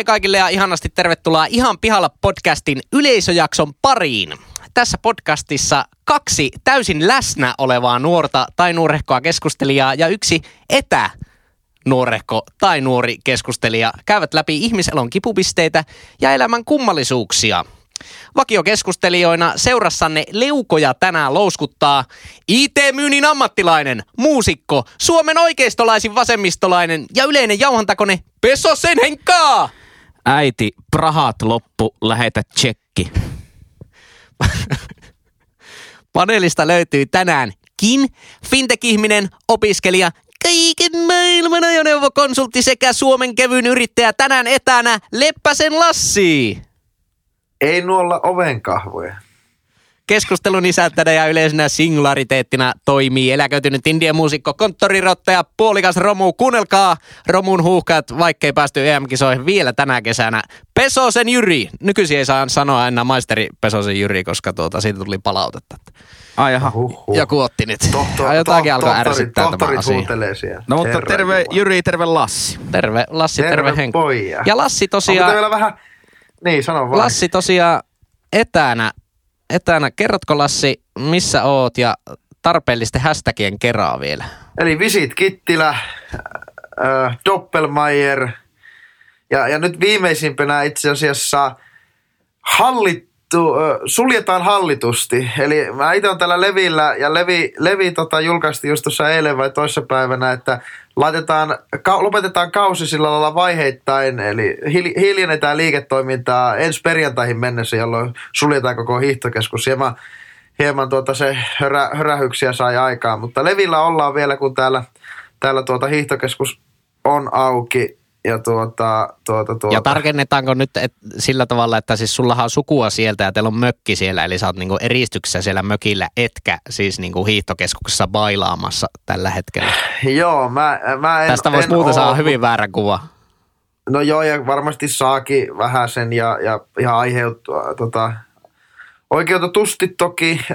Hei kaikille ja ihanasti tervetuloa Ihan pihalla podcastin yleisöjakson pariin. Tässä podcastissa kaksi täysin läsnä olevaa nuorta tai nuorehkoa keskustelijaa ja yksi etä nuorehko tai nuori keskustelija käyvät läpi ihmiselon kipupisteitä ja elämän kummallisuuksia. Vakiokeskustelijoina seurassanne leukoja tänään louskuttaa IT-myynnin ammattilainen, muusikko, Suomen oikeistolaisin vasemmistolainen ja yleinen jauhantakone Pesosen Henkkaa! Äiti, prahat loppu, lähetä tsekki. Paneelista löytyy tänäänkin fintech-ihminen, opiskelija, kaiken maailman ajoneuvokonsultti sekä Suomen kevyyn yrittäjä tänään etänä Leppäsen Lassi. Ei nuolla ovenkahvoja. Keskustelun isäntäjänä ja yleisenä singulariteettina toimii eläköitynyt indian muusikko, konttorirottaja, puolikas Romu. Kuunnelkaa Romun huuhkat, vaikkei päästy EM-kisoihin vielä tänä kesänä. Pesosen Jyri. Nykyisin ei saa sanoa enää maisteri Pesosen Jyri, koska tuota, siitä tuli palautetta. Ai jaha. Huhhuh. Joku otti nyt. Tohtor, Ai, jotakin alkoi tohtori, ärsyttää tämä tohtori asia. kuuntelee siellä. No mutta terve Jumala. Jyri, terve Lassi. Terve Lassi, terve, Terve Henkka. Ja Lassi Onko tosiaan, vielä vähän... Niin, sano vaan. Lassi tosiaan etänä, etänä. Kerrotko Lassi, missä oot ja tarpeellisten hashtagien keraa vielä? Eli Visit Kittilä, äh, Doppelmayr ja, ja nyt viimeisimpänä itse asiassa hallittu, äh, suljetaan hallitusti. Eli mä itse täällä Levillä ja Levi, Levi tota, julkaisti just tuossa eilen vai toissapäivänä, että laitetaan, ka, lopetetaan kausi sillä lailla vaiheittain, eli hil, hiljennetään liiketoimintaa ensi perjantaihin mennessä, jolloin suljetaan koko hiihtokeskus. Hieman, hieman tuota se hörä, hörähyksiä sai aikaan, mutta Levillä ollaan vielä, kun täällä, täällä tuota hiihtokeskus on auki. Ja tuota, tuota, tuota. Ja tarkennetaanko nyt et, sillä tavalla, että siis sullahan on sukua sieltä ja teillä on mökki siellä, eli sä oot niinku eristyksessä siellä mökillä, etkä siis niinku hiihtokeskuksessa bailaamassa tällä hetkellä. Joo, mä, mä en, Tästä voisi en muuten saada hyvin väärä kuva. No joo, ja varmasti saakin vähän sen ja, ja ihan aiheuttua tota, oikeutetusti toki. Ö,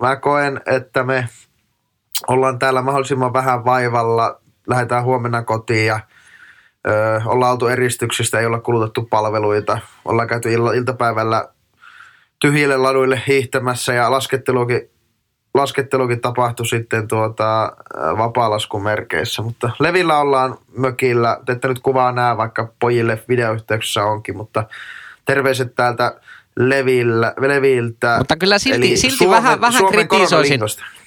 mä koen, että me ollaan täällä mahdollisimman vähän vaivalla. Lähdetään huomenna kotiin ja ö, ollaan oltu eristyksistä, ei olla kulutettu palveluita. Ollaan käyty illa, iltapäivällä tyhjille laduille hiihtämässä ja laskettelukin, laskettelukin tapahtui sitten tuota, vapaalaskun merkeissä. Mutta Levillä ollaan mökillä. Te ette nyt kuvaa näe, vaikka pojille videoyhteyksissä onkin, mutta terveiset täältä Levillä, Leviltä. Mutta kyllä silti, Eli silti Suomen- vähän, vähän, Suomen kritisoisin,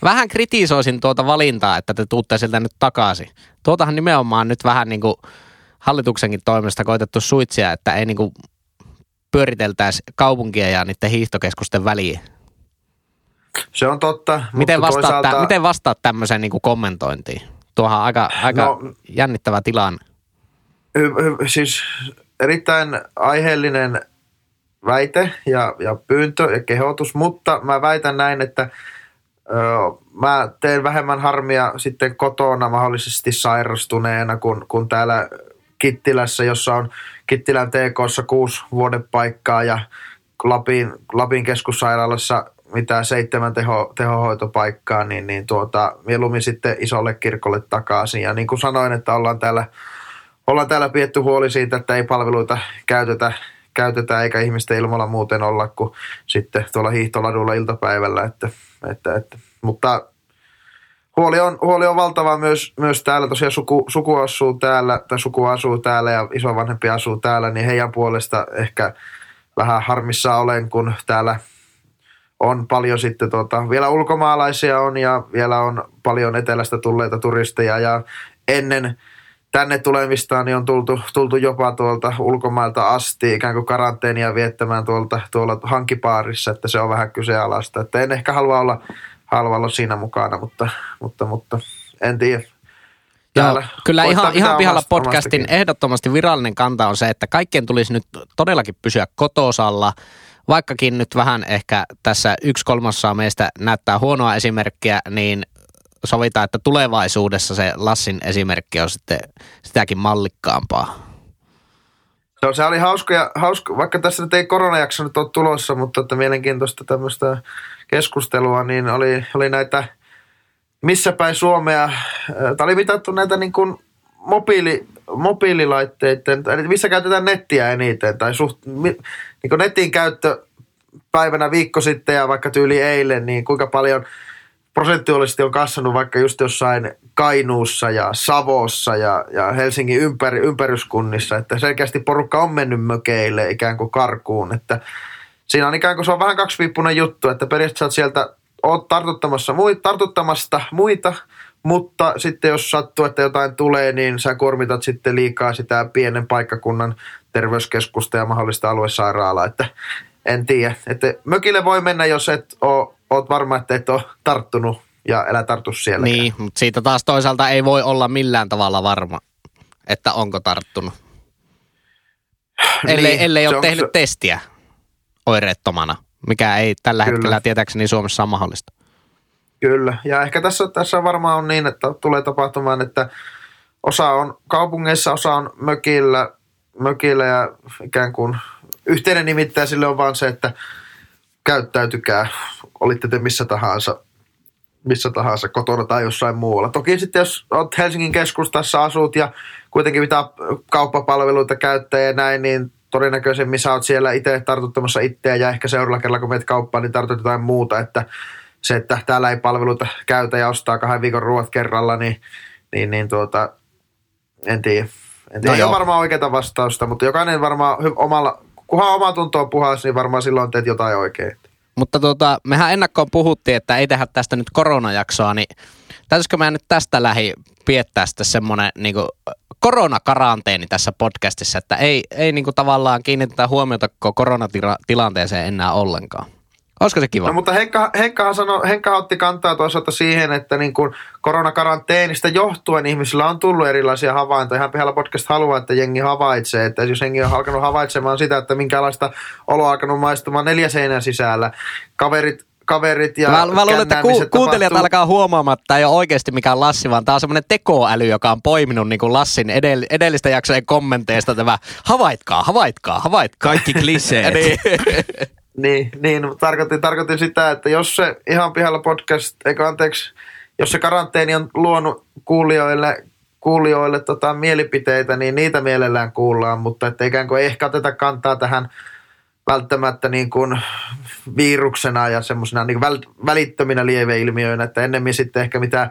vähän kritisoisin tuota valintaa, että te tuutte sieltä nyt takaisin. Tuotahan nimenomaan nyt vähän niin kuin hallituksenkin toimesta koitettu suitsia, että ei niin kuin pyöriteltäisi kaupunkia ja niiden hiihtokeskusten väliin. Se on totta. Miten vastaat, toisaalta- tä, miten vastaat tämmöiseen niin kuin kommentointiin? Tuohan aika, aika No- jännittävä tilanne. Siis erittäin aiheellinen väite ja, ja pyyntö ja kehotus, mutta mä väitän näin, että ö, mä teen vähemmän harmia sitten kotona mahdollisesti sairastuneena kuin, kuin täällä Kittilässä, jossa on Kittilän TKssa kuusi vuodepaikkaa ja Lapin, Lapin keskussairaalassa mitä seitsemän teho, tehohoitopaikkaa, niin, niin tuota, mieluummin sitten isolle kirkolle takaisin. Ja niin kuin sanoin, että ollaan täällä ollaan täällä pietty huoli siitä, että ei palveluita käytetä, käytetä eikä ihmisten ilmalla muuten olla kuin sitten tuolla hiihtoladulla iltapäivällä. Että, että, että. Mutta huoli on, huoli on valtava myös, myös täällä. Tosiaan suku, suku asuu täällä, tai suku asuu täällä ja isovanhempi asuu täällä, niin heidän puolesta ehkä vähän harmissa olen, kun täällä on paljon sitten tota, vielä ulkomaalaisia on ja vielä on paljon etelästä tulleita turisteja ja ennen tänne tulemistaan niin on tultu, tultu jopa tuolta ulkomailta asti ikään kuin karanteenia viettämään tuolta, tuolla hankipaarissa, että se on vähän kyseenalaista. Että en ehkä halua olla, halua olla siinä mukana, mutta, mutta, mutta en tiedä. Joo, kyllä ihan, ihan pihalla omasta- podcastin omastakin. ehdottomasti virallinen kanta on se, että kaikkien tulisi nyt todellakin pysyä kotosalla, vaikkakin nyt vähän ehkä tässä yksi kolmasosa meistä näyttää huonoa esimerkkiä, niin sovitaan, että tulevaisuudessa se Lassin esimerkki on sitten sitäkin mallikkaampaa. No, se oli hauska, ja, hauska, vaikka tässä nyt ei koronajakso nyt ole tulossa, mutta että mielenkiintoista tämmöistä keskustelua, niin oli, oli näitä missä päin Suomea, tämä oli mitattu näitä niin kuin mobiili, mobiililaitteiden, eli missä käytetään nettiä eniten, tai suht, niin netin käyttö päivänä viikko sitten ja vaikka tyyli eilen, niin kuinka paljon prosentuaalisesti on kasvanut vaikka just jossain Kainuussa ja Savossa ja, ja Helsingin ympäri, ympäryskunnissa, että selkeästi porukka on mennyt mökeille ikään kuin karkuun, että siinä on ikään kuin se on vähän kaksipiippunen juttu, että periaatteessa sieltä oot tartuttamassa muita, tartuttamasta muita, mutta sitten jos sattuu, että jotain tulee, niin sä kuormitat sitten liikaa sitä pienen paikkakunnan terveyskeskusta ja mahdollista aluesairaalaa, että en tiedä. Että mökille voi mennä, jos et ole, oot varma, että et ole tarttunut ja älä tarttu siellä. Niin, mutta siitä taas toisaalta ei voi olla millään tavalla varma, että onko tarttunut. Ellei, niin, ellei ole tehnyt se... testiä oireettomana, mikä ei tällä Kyllä. hetkellä tietääkseni Suomessa ole mahdollista. Kyllä, ja ehkä tässä, tässä varmaan on niin, että tulee tapahtumaan, että osa on kaupungeissa, osa on mökillä, mökillä ja ikään kuin yhteinen nimittäjä sille on vaan se, että käyttäytykää, olitte te missä tahansa, missä tahansa kotona tai jossain muualla. Toki sitten jos olet Helsingin keskustassa asut ja kuitenkin mitä kauppapalveluita käyttää ja näin, niin todennäköisemmin sä oot siellä itse tartuttamassa itseä ja ehkä seuraavalla kerralla kun menet kauppaan, niin tartut jotain muuta, että se, että täällä ei palveluita käytä ja ostaa kahden viikon ruoat kerralla, niin, niin, niin tuota, en tiedä. En tiedä. No ei ole varmaan oikeaa vastausta, mutta jokainen varmaan omalla, kunhan oma tunto on puhas, niin varmaan silloin teet jotain oikein. Mutta tuota, mehän ennakkoon puhuttiin, että ei tehdä tästä nyt koronajaksoa, niin täytyisikö meidän nyt tästä lähi piettää sitten semmoinen niin koronakaranteeni tässä podcastissa, että ei, ei niin kuin tavallaan kiinnitetä huomiota koko koronatilanteeseen enää ollenkaan. Olisiko se kiva? No, mutta Henkka, Henkkahan, sano, otti kantaa toisaalta siihen, että niin kuin koronakaranteenista johtuen ihmisillä on tullut erilaisia havaintoja. Ihan pihalla podcast haluaa, että jengi havaitsee. Että jos jengi on alkanut havaitsemaan sitä, että minkälaista oloa alkanut maistumaan neljä seinän sisällä. Kaverit kaverit ja Mä, mä luulen, että ku, kuuntelijat tapahtuu. alkaa huomaamaan, että tämä ei ole oikeasti mikään Lassi, vaan tämä on semmoinen tekoäly, joka on poiminut niin kuin Lassin edell- edellistä jaksojen kommenteista tämä havaitkaa, havaitkaa, havaitkaa. Kaikki kliseet. niin. Niin, niin tarkoitin, tarkoitin sitä, että jos se ihan pihalla podcast, eikö anteeksi, jos se karanteeni on luonut kuulijoille, kuulijoille tota, mielipiteitä, niin niitä mielellään kuullaan, mutta että ikään kuin ei ehkä oteta kantaa tähän välttämättä niin kuin viruksena ja semmoisena niin väl, välittöminä lieveilmiöinä, että ennemmin sitten ehkä mitä,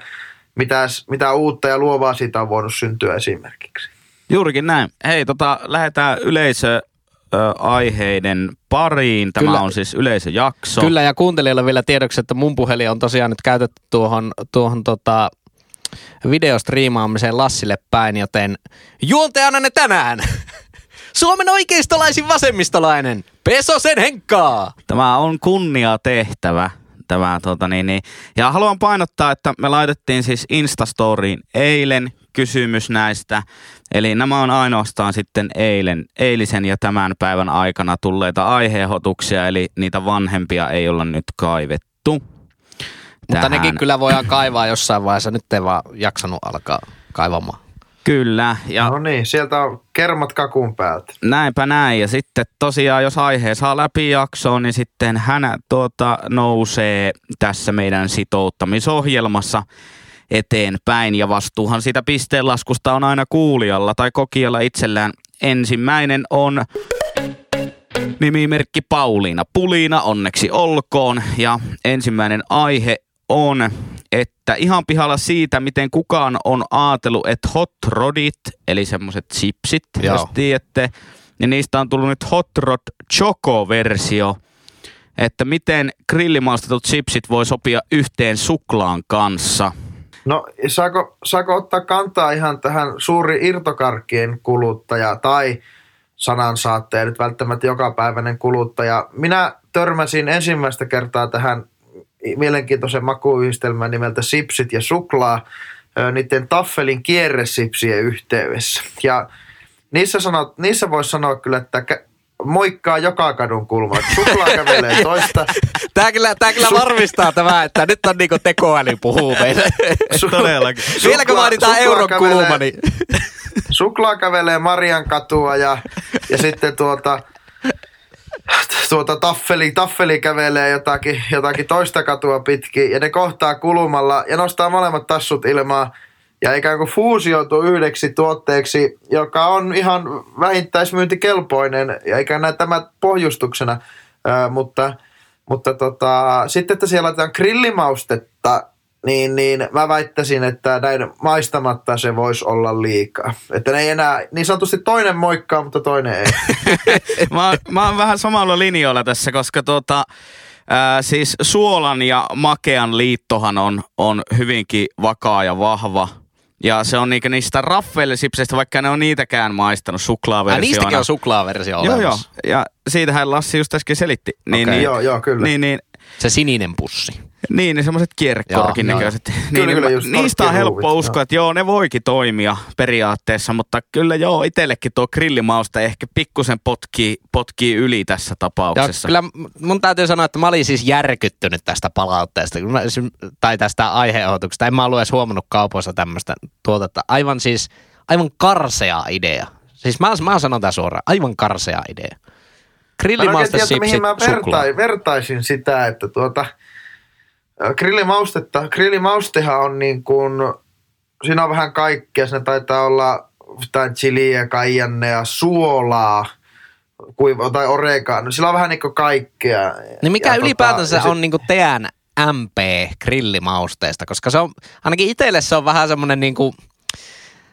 mitä, mitä uutta ja luovaa siitä on voinut syntyä esimerkiksi. Juurikin näin. Hei, tota, lähdetään yleisö aiheiden pariin. Tämä Kyllä. on siis yleisöjakso. Kyllä, ja kuuntelijoille vielä tiedoksi, että mun puhelin on tosiaan nyt käytetty tuohon, tuohon tota, videostriimaamiseen Lassille päin, joten juontajana ne tänään Suomen oikeistolaisin vasemmistolainen, Pesosen Henkkaa. Tämä on kunnia tehtävä. Tämä, tota, niin, niin. Ja haluan painottaa, että me laitettiin siis Instastoriin eilen kysymys näistä. Eli nämä on ainoastaan sitten eilen, eilisen ja tämän päivän aikana tulleita aiheehotuksia, eli niitä vanhempia ei olla nyt kaivettu. Mutta tähän. nekin kyllä voidaan kaivaa jossain vaiheessa, nyt ei vaan jaksanut alkaa kaivamaan. Kyllä. Ja no niin, sieltä on kermat kakun päältä. Näinpä näin. Ja sitten tosiaan, jos aihe saa läpi jaksoon, niin sitten hän tuota, nousee tässä meidän sitouttamisohjelmassa eteenpäin. Ja vastuuhan siitä pisteenlaskusta on aina kuulijalla tai kokijalla itsellään. Ensimmäinen on nimimerkki Pauliina Puliina, onneksi olkoon. Ja ensimmäinen aihe on, että ihan pihalla siitä, miten kukaan on ajatellut, että hot rodit, eli semmoiset chipsit, Joo. jos tiedätte, niin niistä on tullut nyt hot rod choco-versio, että miten grillimaustetut chipsit voi sopia yhteen suklaan kanssa. No saako, saako ottaa kantaa ihan tähän suuri irtokarkkien kuluttaja tai sanansaattaja, nyt välttämättä jokapäiväinen kuluttaja. Minä törmäsin ensimmäistä kertaa tähän mielenkiintoisen makuyhdistelmän nimeltä sipsit ja suklaa niiden taffelin kierresipsien yhteydessä. Ja niissä, sanot, niissä voisi sanoa kyllä, että moikkaa joka kadun kulma. Suklaa kävelee toista. Tämä kyllä, tämä kyllä varmistaa tämä, että nyt on niinku tekoäly puhuu meille. Su- Todellakin. Vieläkö vaaditaan euron kulma, niin... Suklaa kävelee Marian katua ja, ja sitten tuota, tuota taffeli, taffeli kävelee jotakin, jotakin toista katua pitkin ja ne kohtaa kulmalla ja nostaa molemmat tassut ilmaan ja ikään kuin fuusioitu yhdeksi tuotteeksi, joka on ihan vähintäismyyntikelpoinen ja ikään näin tämä pohjustuksena, ää, mutta, mutta tota, sitten, että siellä laitetaan grillimaustetta, niin, niin mä väittäisin, että näin maistamatta se voisi olla liikaa. Että ne ei enää, niin sanotusti toinen moikkaa, mutta toinen ei. mä, oon- mä oon vähän samalla linjoilla tässä, koska tota, ää, siis suolan ja makean liittohan on, on hyvinkin vakaa ja vahva. Ja se on niinku niistä raffelisipseistä, vaikka ne on niitäkään maistanut Ai, suklaaversiona. niistäkin on suklaaversio Joo, olemassa. joo. Ja siitähän Lassi just äsken selitti. Niin, Okei. niin, Joo, joo, kyllä. Niin, niin, Se sininen pussi. Niin, ne semmoiset kierkorkin Joo, näköiset. Kyllä, Niin, kyllä, niin, just niistä on helppo torkkiruuvit, uskoa, joo. että joo, ne voikin toimia periaatteessa, mutta kyllä joo, itsellekin tuo grillimausta ehkä pikkusen potkii, potkii yli tässä Ja tapauksessa. kyllä mun täytyy sanoa, että mä olin siis järkyttynyt tästä palautteesta, mä, tai tästä aiheotuksesta. En mä ollut edes huomannut kaupoissa tämmöistä tuotetta. Aivan siis, aivan karsea idea. Siis mä, mä sanon tämän suoraan, aivan karsea idea. Että sipsit, mihin mä vertai, vertaisin sitä, että tuota, grillimaustetta, grillimaustehan on niin kuin, siinä on vähän kaikkea, siinä taitaa olla jotain chiliä, kaijannea, suolaa, kuiva, tai oregano, sillä on vähän niin kuin kaikkea. Niin mikä Ja ylipäätänsä ja sit- on niinku teidän MP grillimausteesta, koska se on, ainakin itselle se on vähän semmoinen niinku,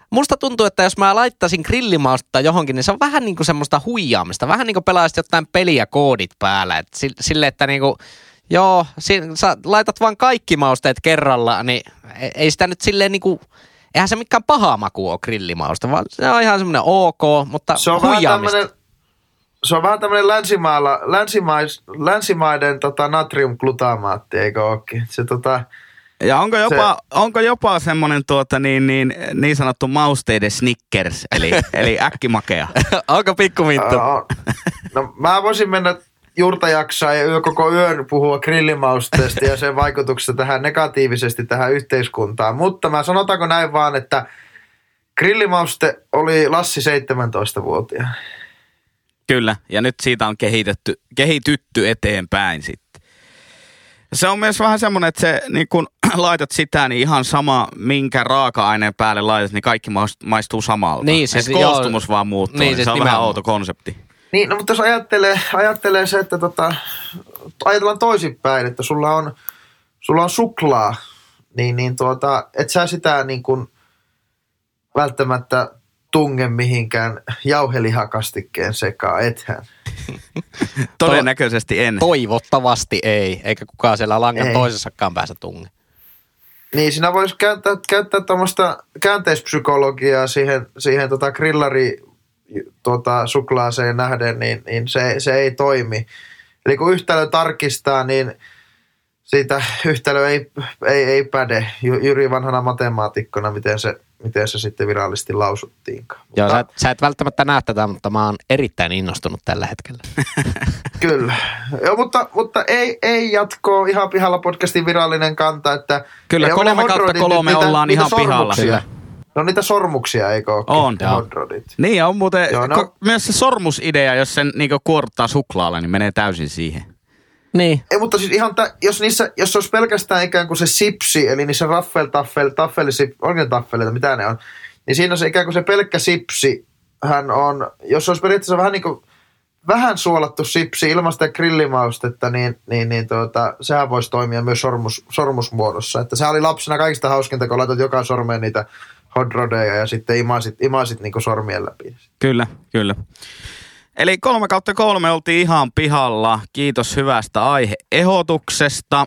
musta tuntuu, että jos mä laittaisin grillimaustetta johonkin, niin se on vähän niinku semmoista huijaamista, vähän niinku pelaisit jotain peliä koodit päällä, et si- sille, että niinku, joo, si- sä laitat vaan kaikki mausteet kerralla, niin ei- ei sitä nyt silleen niinku, eihän se mikään paha maku ole grillimausta, vaan se on ihan semmoinen ok, mutta se on vähän huijaamista. tämmöinen, se on vähän tämmöinen länsimailla, länsimais, länsimaiden tota, natriumglutamaatti, eikö ookin? Se tota, Ja onko jopa, onko jopa semmoinen tuota, niin, niin, niin sanottu mausteiden Snickers, eli, eli äkkimakea? Onko pikkuminttu? Ää, on. No mä voisin mennä juurtajaksaan ja yö, koko yön puhua grillimausteesta ja sen vaikutuksesta tähän negatiivisesti tähän yhteiskuntaan. Mutta mä sanotaanko näin vaan, että grillimauste oli Lassi 17-vuotiaana. Kyllä, ja nyt siitä on kehitetty, kehitytty eteenpäin sitten. Se on myös vähän semmoinen, että se, niin kun laitat sitä, niin ihan sama, minkä raaka-aineen päälle laitat, niin kaikki maist- maistuu samalta. Niin, siis joo. koostumus vaan muuttuu. Niin, Niin, siis se on vähän outo konsepti. Niin, no, mutta jos ajattelee, ajattelee se, että tota, ajatellaan toisinpäin, että sulla on, sulla on suklaa, niin, niin tuota, et sä sitä niin kuin välttämättä tunge mihinkään jauhelihakastikkeen sekaan, ethän. Todennäköisesti en. Toivottavasti ei, eikä kukaan siellä langan Ei. toisessakaan päässä tunge. Niin, siinä voisi käyttää, käyttää tuommoista käänteispsykologiaa siihen, siihen tota grillari tota, suklaaseen nähden, niin, niin se, se ei toimi. Eli kun yhtälö tarkistaa, niin siitä yhtälö ei, ei, ei päde. Jy- Jyri vanhana matemaatikkona, miten se, miten se sitten virallisesti lausuttiinkaan. Joo, Mutta sä, et- sä et välttämättä näe tätä, mutta mä oon erittäin innostunut tällä hetkellä. Kyllä. Joo, mutta, mutta ei, ei jatkoa ihan pihalla podcastin virallinen kanta, että Kyllä, ei ole kolme kautta kolme ollaan ihan pihalla. sormuksia. No niitä sormuksia, eikö ole? On, joo. hot rodit. Niin, ja on muuten Joo, no. ko- myös se sormusidea, jos sen niin kuorttaa suklaalla, niin menee täysin siihen. Niin. Ei, mutta siis ihan, tä, jos, niissä, jos se olisi pelkästään ikään kuin se sipsi, eli niissä raffel, taffel, taffelisip, onko ne taffeleita, mitä ne on, niin siinä se ikään kuin se pelkkä sipsi, hän on, jos se olisi periaatteessa vähän niin kuin, vähän suolattu sipsi ilman sitä grillimaustetta, niin, niin, niin tuota, sehän voisi toimia myös sormus, sormusmuodossa. Että sehän oli lapsena kaikista hauskinta, kun laitat joka sormeen niitä hot rodeja ja sitten imasit, imasit niin kuin sormien läpi. Kyllä, kyllä. Eli kolme kautta kolme oltiin ihan pihalla. Kiitos hyvästä aiheehdotuksesta.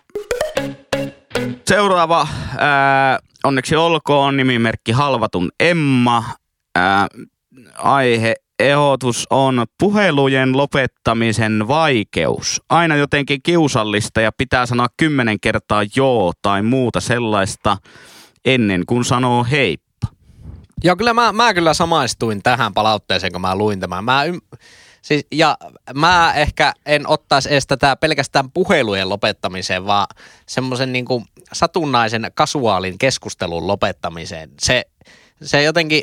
Seuraava, ää, onneksi olkoon, nimimerkki Halvatun Emma. Ää, aihe ehdotus on puhelujen lopettamisen vaikeus. Aina jotenkin kiusallista ja pitää sanoa kymmenen kertaa joo tai muuta sellaista ennen kuin sanoo heippa. Joo, kyllä mä, mä kyllä samaistuin tähän palautteeseen, kun mä luin tämän. Mä ym... siis, ja mä ehkä en ottaisi edes tätä pelkästään puhelujen lopettamiseen, vaan semmoisen niin satunnaisen kasuaalin keskustelun lopettamiseen. Se, se jotenkin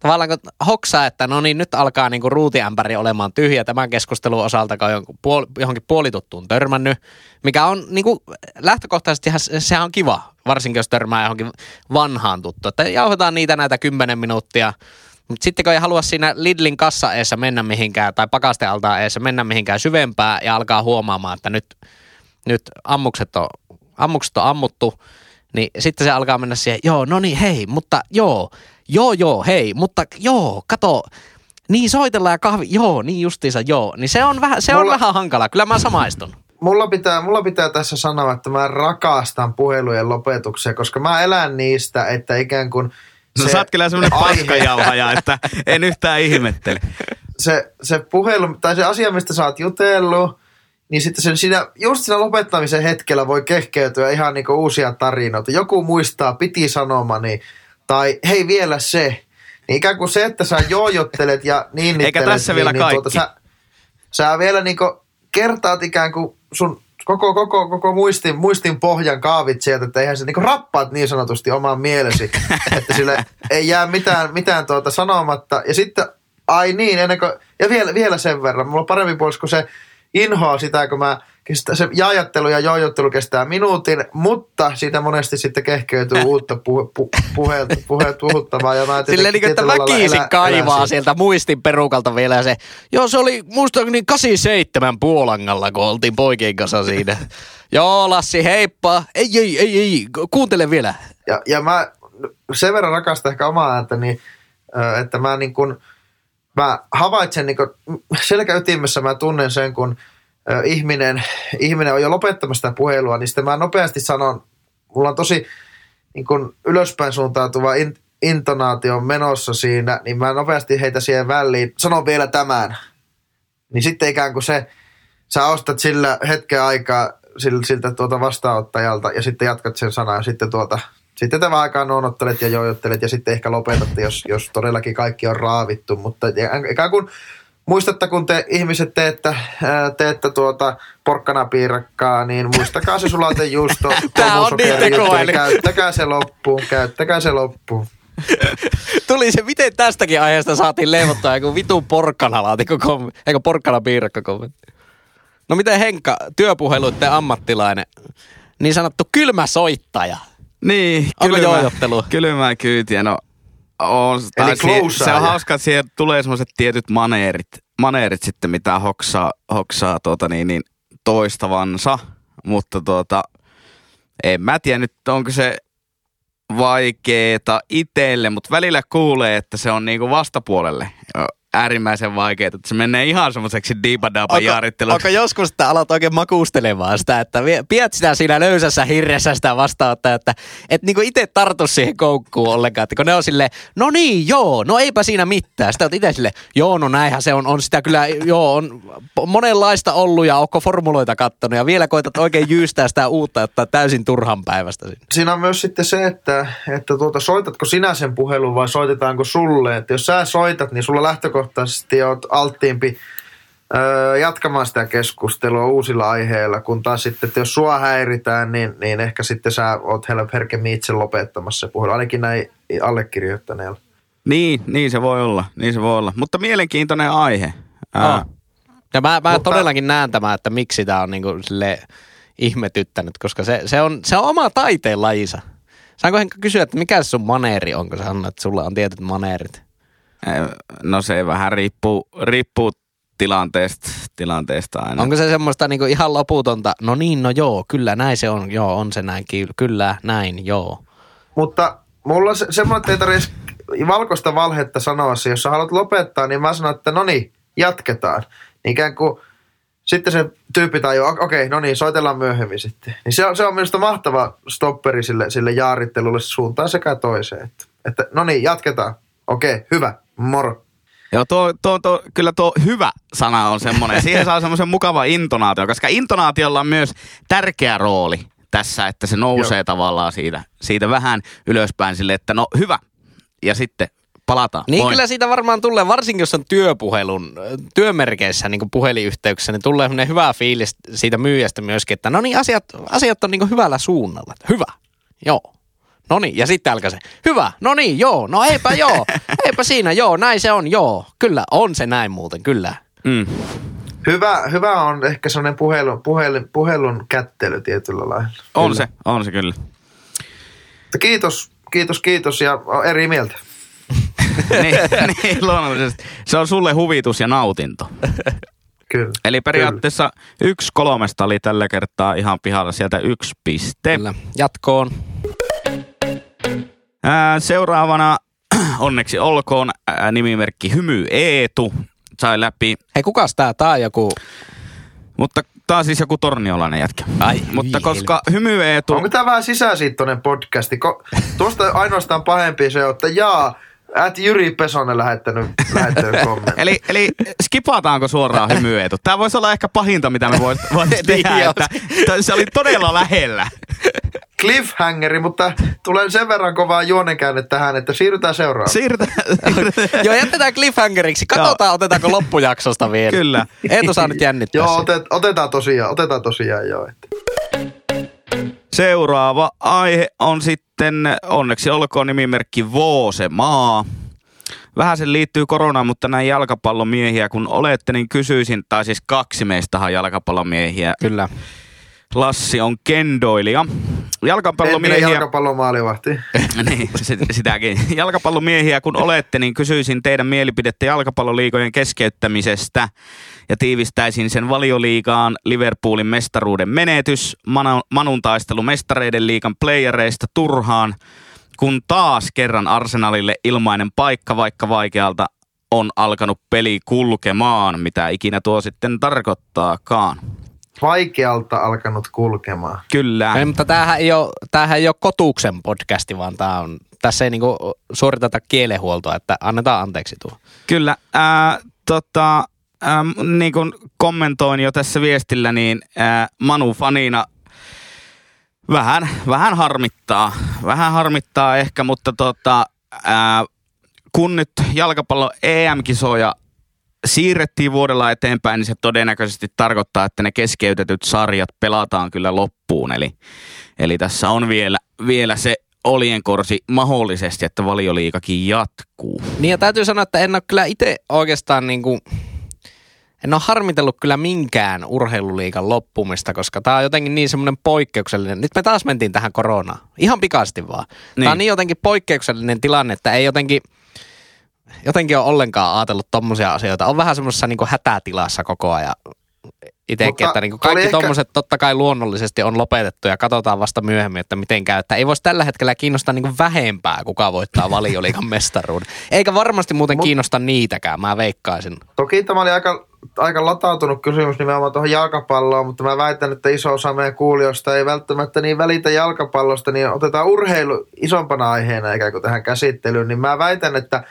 tavallaan kun hoksaa, että no niin, nyt alkaa niinku ruutiämpäri olemaan tyhjä tämän keskustelun osalta, kun on johonkin puolituttuun törmännyt, mikä on niinku, lähtökohtaisesti sehän on kiva, varsinkin jos törmää johonkin vanhaan tuttu, että jauhetaan niitä näitä kymmenen minuuttia, mutta sitten kun ei halua siinä Lidlin kassa eessä mennä mihinkään tai pakastealtaan eessä mennä mihinkään syvempää ja alkaa huomaamaan, että nyt, nyt ammukset, on, ammukset on ammuttu, niin sitten se alkaa mennä siihen, joo, no niin, hei, mutta joo, joo, joo, hei, mutta joo, kato, niin soitellaan ja kahvi, joo, niin justiinsa, joo. Niin se on vähän, se mulla, on vähän hankala, kyllä mä samaistun. Mulla pitää, mulla pitää tässä sanoa, että mä rakastan puhelujen lopetuksia, koska mä elän niistä, että ikään kuin No se sä oot kyllä semmoinen paskajauhaja, että en yhtään ihmettele. Se, se puhelu, tai se asia, mistä sä oot jutellut, niin sitten sen siinä, just siinä lopettamisen hetkellä voi kehkeytyä ihan niinku uusia tarinoita. Joku muistaa, piti sanomani, tai hei vielä se. Niin ikään kuin se, että sä joojottelet ja niin Eikä tässä niin, vielä niin, kaikki. Tuota, sä, sä vielä niinku kertaat ikään kuin sun koko, koko, koko muistin, muistin pohjan kaavit sieltä, että eihän se niinku rappaat niin sanotusti omaan mielesi, että sille ei jää mitään, mitään tuota sanomatta. Ja sitten, ai niin, ennen kuin, ja vielä, vielä sen verran, mulla on parempi puolis, kun se inhoa sitä, kun mä kestää, se jaajattelu ja jojottelu kestää minuutin, mutta siitä monesti sitten kehkeytyy uutta puhe, pu, puhe, puhe, puhuttavaa. Ja mä Silleen niin, että väkisin elä, kaivaa elä sieltä muistin perukalta vielä se, joo se oli muistaakseni 87 Puolangalla, kun oltiin poikien kanssa siinä. joo Lassi, heippa. Ei, ei, ei, ei, kuuntele vielä. Ja, ja mä sen verran rakastan ehkä omaa ääntäni, että mä niin kuin, mä havaitsen niin selkäytimessä, mä tunnen sen, kun – ihminen, ihminen on jo lopettamassa sitä puhelua, niin sitten mä nopeasti sanon, mulla on tosi niin kun ylöspäin suuntautuva in, intonaatio menossa siinä, niin mä nopeasti heitä siihen väliin, sanon vielä tämän. Niin sitten ikään kuin se, sä ostat sillä hetken aikaa siltä, siltä tuota vastaanottajalta ja sitten jatkat sen sanaa ja sitten tuota, sitten te vaan aikaa nuonottelet ja joijottelet ja sitten ehkä lopetatte, jos, jos todellakin kaikki on raavittu, mutta ikään kuin muistatte, kun te ihmiset teette, teette tuota porkkanapiirakkaa, niin muistakaa se sulatejuusto. Tämä on niin. Käyttäkää se loppuun, käyttäkää se loppuun. Tuli se, miten tästäkin aiheesta saatiin leivottaa joku vitu porkkanalaatikko kommentti, eikö porkkanapiirakka kommentti. No miten Henkka, työpuheluiden ammattilainen, niin sanottu kylmä soittaja. Niin, kylmä, kylmä kyytiä. No on, Eli se, se on hauska, että siihen tulee semmoiset tietyt maneerit, maneerit sitten, mitä hoksaa, hoksaa tuota niin, niin toistavansa. Mutta tuota, en mä tiedä nyt, onko se vaikeeta itselle, mutta välillä kuulee, että se on niinku vastapuolelle äärimmäisen vaikeaa, että se menee ihan semmoiseksi diipadaapa jaaritteluksi. Onko joskus että alat oikein makustelemaan sitä, että piet sitä siinä löysässä hirressä sitä vastaanottaa, että et niinku itse tartu siihen koukkuun ollenkaan, että kun ne on silleen, no niin, joo, no eipä siinä mitään. Sitten oot itse silleen, joo, no näinhän se on, on sitä kyllä, joo, on monenlaista ollut ja onko formuloita kattonut ja vielä koetat oikein jyystää sitä uutta, että täysin turhan päivästä. Siinä on myös sitten se, että, että tuota, soitatko sinä sen puhelun vai soitetaanko sulle, että jos sä soitat, niin sulla lähtökohtaisesti olet alttiimpi öö, jatkamaan sitä keskustelua uusilla aiheilla, kun taas sitten, että jos sua häiritään, niin, niin ehkä sitten sä oot herkemmin itse lopettamassa se puhelu, ainakin näin allekirjoittaneella. Niin, niin se voi olla, niin se voi olla. Mutta mielenkiintoinen aihe. Ää. Ja mä, mä Mutta... todellakin näen tämä, että miksi tämä on niinku sille ihmetyttänyt, koska se, se, on, se on oma taiteen lajinsa. Saanko kysyä, että mikä se sun maneeri on, kun sä sanot, että sulla on tietyt maneerit? No se vähän riippuu, riippuu tilanteesta, tilanteesta aina. Onko se semmoista niinku ihan loputonta, no niin, no joo, kyllä näin se on, joo, on se näin, kyllä, näin, joo. Mutta mulla se, semmoinen, että ei tarvitsisi valkoista valhetta sanoa se, jos sä haluat lopettaa, niin mä sanon, että no niin, jatketaan. Niin ikään kuin sitten se tyyppi tajuaa, okei, okay, no niin, soitellaan myöhemmin sitten. Niin se on, se on minusta mahtava stopperi sille, sille jaarittelulle suuntaan sekä toiseen. Että, että no niin, jatketaan. Okei, okay, hyvä. Moro. Joo, tuo, tuo, tuo, kyllä tuo hyvä sana on semmoinen. Siihen saa semmoisen mukava intonaatio, koska intonaatiolla on myös tärkeä rooli tässä, että se nousee Joo. tavallaan siitä, siitä vähän ylöspäin sille, että no hyvä. Ja sitten palataan. Niin Moin. kyllä siitä varmaan tulee, varsinkin jos on työpuhelun, työmerkeissä niin puhelinyhteyksissä, niin tulee hyvä fiilis siitä myyjästä myöskin, että no niin asiat, asiat on niin hyvällä suunnalla. Hyvä, joo. No niin, ja sitten alkaa se. Hyvä, no niin, joo, no eipä joo, eipä siinä, joo, näin se on, joo. Kyllä, on se näin muuten, kyllä. Mm. Hyvä, hyvä on ehkä sellainen puhelun, puhelun, puhelun kättely tietyllä lailla. On Kyllä. se, on se kyllä. Kiitos, kiitos, kiitos ja eri mieltä. niin, niin, luonnollisesti. Se on sulle huvitus ja nautinto. Kyllä. Eli periaatteessa yksi kolmesta oli tällä kertaa ihan pihalla sieltä yksi piste. Kyllä, jatkoon. Ää, seuraavana onneksi olkoon ää, nimimerkki Hymy Eetu. Sai läpi, Hei, kukas tää? Tää on joku... mutta taas siis joku torniolainen jätkä. Ai, mutta hyi koska Hymy Eetu... Onko tämä vähän sisäsiittoinen podcasti? Ko- tuosta ainoastaan pahempi se, että jaa, At Jyri Pesonen lähettänyt, lähettänyt kommentin. Eli, eli skipataanko suoraan Hymy Eetu? Tämä voisi olla ehkä pahinta, mitä me voisi vois tehdä. Niin, että se oli todella lähellä. Cliffhangeri, mutta tulee sen verran kovaa juonenkäänne tähän, että siirrytään seuraavaan. Siirrytään. Joo, jätetään cliffhangeriksi. Katsotaan, otetaanko loppujaksosta vielä. Kyllä. Eetu saa nyt jännittää. Joo, sen. otet, otetaan tosiaan, otetaan tosiaan joo. Että. Seuraava aihe on sitten, onneksi olkoon nimimerkki Voose Maa. Vähän se liittyy koronaan, mutta näin jalkapallomiehiä kun olette, niin kysyisin, tai siis kaksi meistä on jalkapallomiehiä. Kyllä. Lassi on kendoilija. Jalkapallomiehiä, jalkapallomaalivahti. niin, sit- sitäkin. Jalkapallomiehiä kun olette, niin kysyisin teidän mielipidettä jalkapalloliigojen keskeyttämisestä ja tiivistäisin sen valioliigaan Liverpoolin mestaruuden menetys, Manu- Manun taistelu mestareiden liigan playereista turhaan, kun taas kerran Arsenalille ilmainen paikka, vaikka vaikealta on alkanut peli kulkemaan, mitä ikinä tuo sitten tarkoittaakaan. Vaikealta alkanut kulkemaan. Kyllä. Ei, mutta tämähän ei, ole, tämähän ei ole kotuksen podcasti, vaan tää on, tässä ei niinku suoriteta kielenhuoltoa, että annetaan anteeksi tuo. Kyllä. Ää, tota, ää, niin kuin kommentoin jo tässä viestillä, niin ää, Manu fanina vähän, vähän harmittaa. Vähän harmittaa ehkä, mutta tota, ää, kun nyt jalkapallo EM-kisoja siirrettiin vuodella eteenpäin, niin se todennäköisesti tarkoittaa, että ne keskeytetyt sarjat pelataan kyllä loppuun. Eli, eli tässä on vielä, vielä se olienkorsi mahdollisesti, että valioliikakin jatkuu. Niin ja täytyy sanoa, että en ole kyllä itse oikeastaan niinku, en ole harmitellut kyllä minkään urheiluliikan loppumista, koska tämä on jotenkin niin semmoinen poikkeuksellinen. Nyt me taas mentiin tähän koronaan. Ihan pikaisesti vaan. Niin. Tämä on Niin. niin jotenkin poikkeuksellinen tilanne, että ei jotenkin, jotenkin ole ollenkaan ajatellut tommosia asioita. On vähän semmoisessa niinku hätätilassa koko ajan itsekin, että oli kaikki ehkä- tommoset totta kai luonnollisesti on lopetettu ja katsotaan vasta myöhemmin, että miten käy. Että ei voisi tällä hetkellä kiinnostaa niinku vähempää, kuka voittaa valioliikan mestaruuden. Eikä varmasti muuten Mut- kiinnosta niitäkään, mä veikkaisin. Toki tämä oli aika, aika latautunut kysymys nimenomaan tuohon jalkapalloon, mutta mä väitän, että iso osa meidän kuulijoista ei välttämättä niin välitä jalkapallosta, niin otetaan urheilu isompana aiheena ikään kuin tähän käsittelyyn, niin mä väitän, että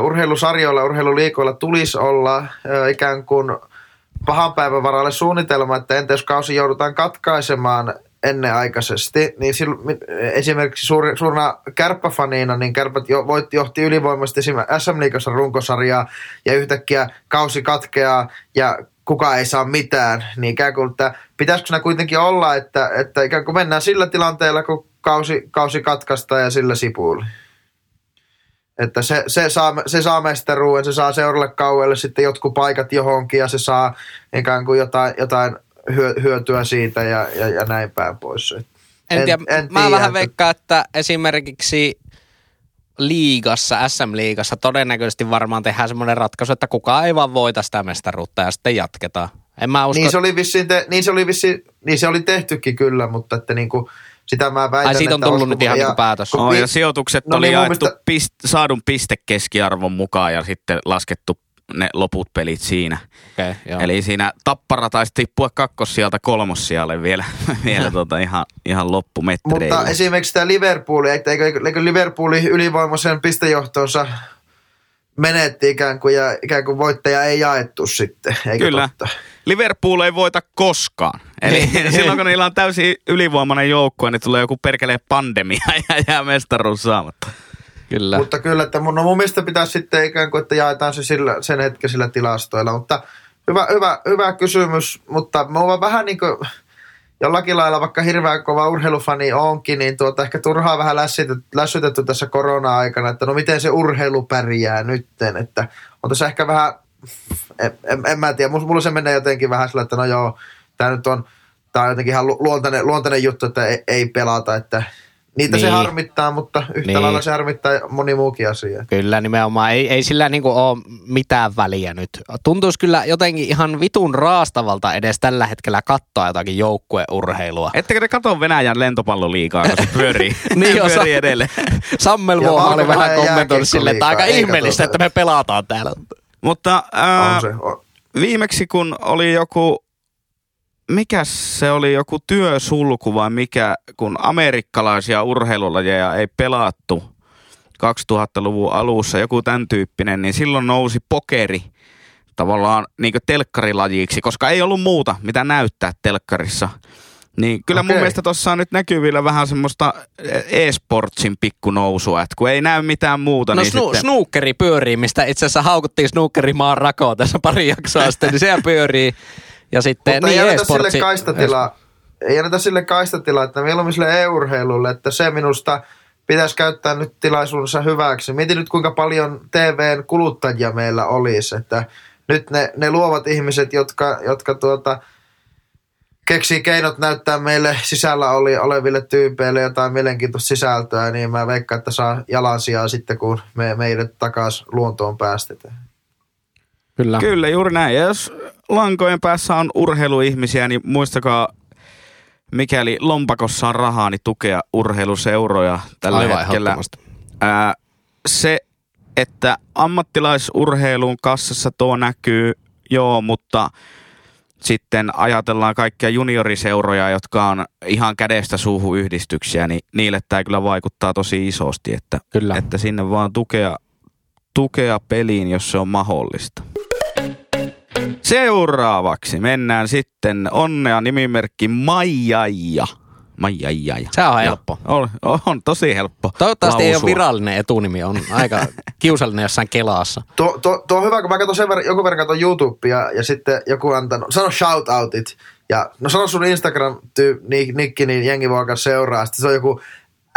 urheilusarjoilla, urheiluliikoilla tulisi olla ikään kuin pahan päivän varalle suunnitelma, että entä jos kausi joudutaan katkaisemaan ennenaikaisesti, niin silloin, esimerkiksi suuri, suurena kärppäfaniina, niin kärpät jo, voitti, johti ylivoimaisesti esimerkiksi SM Liigassa runkosarjaa ja yhtäkkiä kausi katkeaa ja kuka ei saa mitään, niin ikään kuin, että pitäisikö siinä kuitenkin olla, että, että ikään kuin mennään sillä tilanteella, kun kausi, kausi katkaistaan ja sillä sipuili. Että se, se, saa, se saa mestaruuden, se saa seuraavalle kauelle sitten jotkut paikat johonkin ja se saa ikään kuin jotain, jotain hyö, hyötyä siitä ja, ja, ja näin päin pois. En, En- tiedä, en mä tiedä, vähän että- veikkaan, että esimerkiksi liigassa, SM-liigassa todennäköisesti varmaan tehdään semmoinen ratkaisu, että kukaan ei vaan voita sitä mestaruutta ja sitten jatketaan. En mä usko, Niin se oli vissiin, te, niin se oli vissiin, niin se oli tehtykin kyllä, mutta että niin kuin, sitä mä väitän, ai siitä on että tullut nyt ihan ja- niinku päätös. kun Oh, vi- ja sijoitukset No oli niin, jaettu mielestä- pist, saadun pistekeskiarvon mukaan ja sitten laskettu ne loput pelit siinä. Okay, joo. Eli siinä tappara taisi tippua kakkossijalta kolmossijalle vielä, vielä tuota ihan, ihan loppumetreillä. Mutta esimerkiksi tämä Liverpool, eikö, eikö, eikö Liverpoolin ylivoimaisen pistejohtonsa menetti ikään kuin ja ikään kuin voittaja ei jaettu sitten, eikö Kyllä. totta? Liverpool ei voita koskaan. Eli silloin kun niillä on täysin ylivoimainen joukkue, niin tulee joku perkelee pandemia ja jää mestaruus saamatta. Kyllä. Mutta kyllä, että mun, no mun mielestä pitäisi sitten ikään kuin, että jaetaan se sillä, sen hetkisillä tilastoilla. Mutta hyvä, hyvä, hyvä kysymys, mutta mua vähän niin kuin jollakin lailla, vaikka hirveän kova urheilufani onkin, niin tuota, ehkä turhaa vähän lässytetty, tässä korona-aikana, että no miten se urheilu pärjää nytten, että on tässä ehkä vähän, en, en, en mä tiedä, mulla se menee jotenkin vähän sillä, että no joo, tämä nyt on, tämä on jotenkin ihan luontainen, luontainen juttu, että ei, ei pelata, että Niitä niin. se harmittaa, mutta yhtä niin. lailla se harmittaa moni muukin asia. Kyllä, nimenomaan. Ei, ei sillä niinku ole mitään väliä nyt. Tuntuisi kyllä jotenkin ihan vitun raastavalta edes tällä hetkellä katsoa jotakin joukkueurheilua. Ettekö te katso Venäjän lentopalloliigaa, kun se pyörii, niin pyörii edelleen? Sammel oli vähän kommentoinut silleen, että aika ihmeellistä, että me pelataan täällä. Mutta ää, on se, on. viimeksi kun oli joku mikä se oli, joku työsulku vai mikä, kun amerikkalaisia urheilulajeja ei pelattu 2000-luvun alussa, joku tämän tyyppinen, niin silloin nousi pokeri tavallaan niin telkkarilajiksi, koska ei ollut muuta, mitä näyttää telkkarissa. Niin kyllä okay. mun mielestä tuossa on nyt näkyvillä vähän semmoista e-sportsin pikkunousua, että kun ei näy mitään muuta. No niin snu- sitten... snookeri pyörii, mistä itse asiassa haukuttiin snookerimaan rakoa tässä pari jaksoa sitten, niin se pyörii ja sitten Mutta niin, ei sille kaistatilaa, ei anneta sille kaistatilaa, että mieluummin sille e-urheilulle, että se minusta pitäisi käyttää nyt tilaisuudessa hyväksi. Mietin nyt kuinka paljon TVn kuluttajia meillä olisi, että nyt ne, ne luovat ihmiset, jotka, jotka tuota, keksii keinot näyttää meille sisällä oli, oleville tyypeille jotain mielenkiintoista sisältöä, niin mä veikkaan, että saa jalansijaa sitten, kun me, meidät takaisin luontoon päästetään. Kyllä. Kyllä, juuri näin. Ja jos lankojen päässä on urheiluihmisiä, niin muistakaa, mikäli lompakossa on rahaa, niin tukea urheiluseuroja tällä Aivan hetkellä. Ää, se, että ammattilaisurheilun kassassa tuo näkyy, joo, mutta sitten ajatellaan kaikkia junioriseuroja, jotka on ihan kädestä suuhun yhdistyksiä, niin niille tämä kyllä vaikuttaa tosi isosti, että, kyllä. että sinne vaan tukea, tukea peliin, jos se on mahdollista. Seuraavaksi mennään sitten onnea nimimerkki Maijaija. Maijaija. Se on helppo. On, on tosi helppo. Toivottavasti lausua. ei ole virallinen etunimi, on aika kiusallinen jossain Kelaassa. Tuo, tuo, tuo on hyvä, kun mä katson sen verran, joku verran katson YouTubea ja sitten joku antaa, sano shoutoutit. Ja no sano sun Instagram-nikki, niin jengi voi alkaa seuraa. Sitten se on joku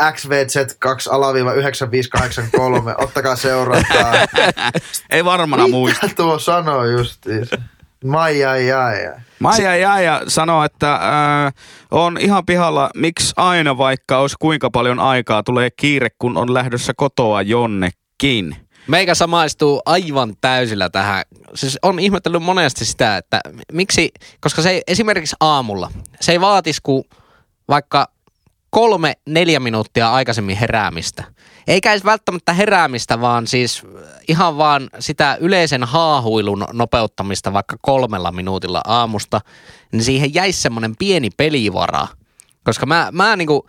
XVZ2 alaviiva 9583. Ottakaa seurantaa. Ei varmana muista. tuo sanoo justiinsa? Maija Jaja. Maija Jaja sanoo, että äh, on ihan pihalla, miksi aina vaikka olisi kuinka paljon aikaa, tulee kiire, kun on lähdössä kotoa jonnekin. Meikä samaistuu aivan täysillä tähän. Siis on ihmetellyt monesti sitä, että miksi, koska se ei, esimerkiksi aamulla, se ei vaatis kuin vaikka kolme, neljä minuuttia aikaisemmin heräämistä. Eikä edes välttämättä heräämistä, vaan siis ihan vaan sitä yleisen haahuilun nopeuttamista vaikka kolmella minuutilla aamusta, niin siihen jäisi semmoinen pieni pelivara. Koska mä, mä niinku,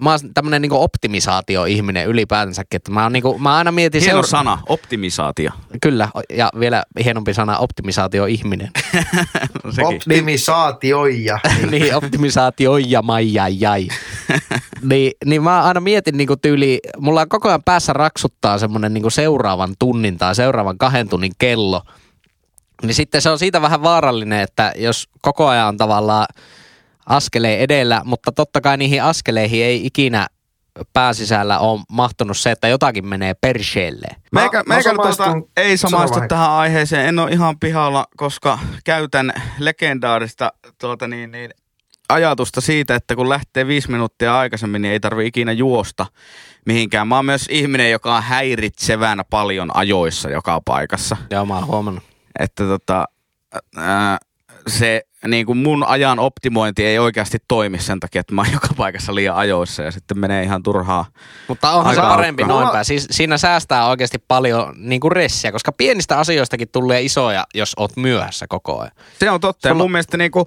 mä oon tämmönen niinku optimisaatio-ihminen ylipäätänsäkin, että mä, oon niinku, mä aina mietin... Hieno seura- sana, optimisaatio. Kyllä, ja vielä hienompi sana, optimisaatio-ihminen. Optimisaatioija. niin, optimisaatioija, maija, jai. niin, niin mä aina mietin niinku tyyli, mulla on koko ajan päässä raksuttaa semmonen niinku seuraavan tunnin tai seuraavan kahden tunnin kello. Niin sitten se on siitä vähän vaarallinen, että jos koko ajan tavallaan askeleen edellä, mutta totta kai niihin askeleihin ei ikinä pääsisällä on mahtunut se, että jotakin menee perseelle. Meikä, meikä tuota, ei samaistu tähän aiheeseen. En ole ihan pihalla, koska käytän legendaarista tuota niin, niin, ajatusta siitä, että kun lähtee viisi minuuttia aikaisemmin, niin ei tarvi ikinä juosta mihinkään. Mä oon myös ihminen, joka on häiritsevänä paljon ajoissa joka paikassa. Joo, mä oon huomannut. Että tota, ää, se niin kuin mun ajan optimointi ei oikeasti toimi sen takia, että mä oon joka paikassa liian ajoissa ja sitten menee ihan turhaa. Mutta onhan se parempi noin päin. Siis siinä säästää oikeasti paljon niin kuin ressiä, koska pienistä asioistakin tulee isoja, jos oot myöhässä koko ajan. Se on totta Sulla... ja mun mielestä niin kuin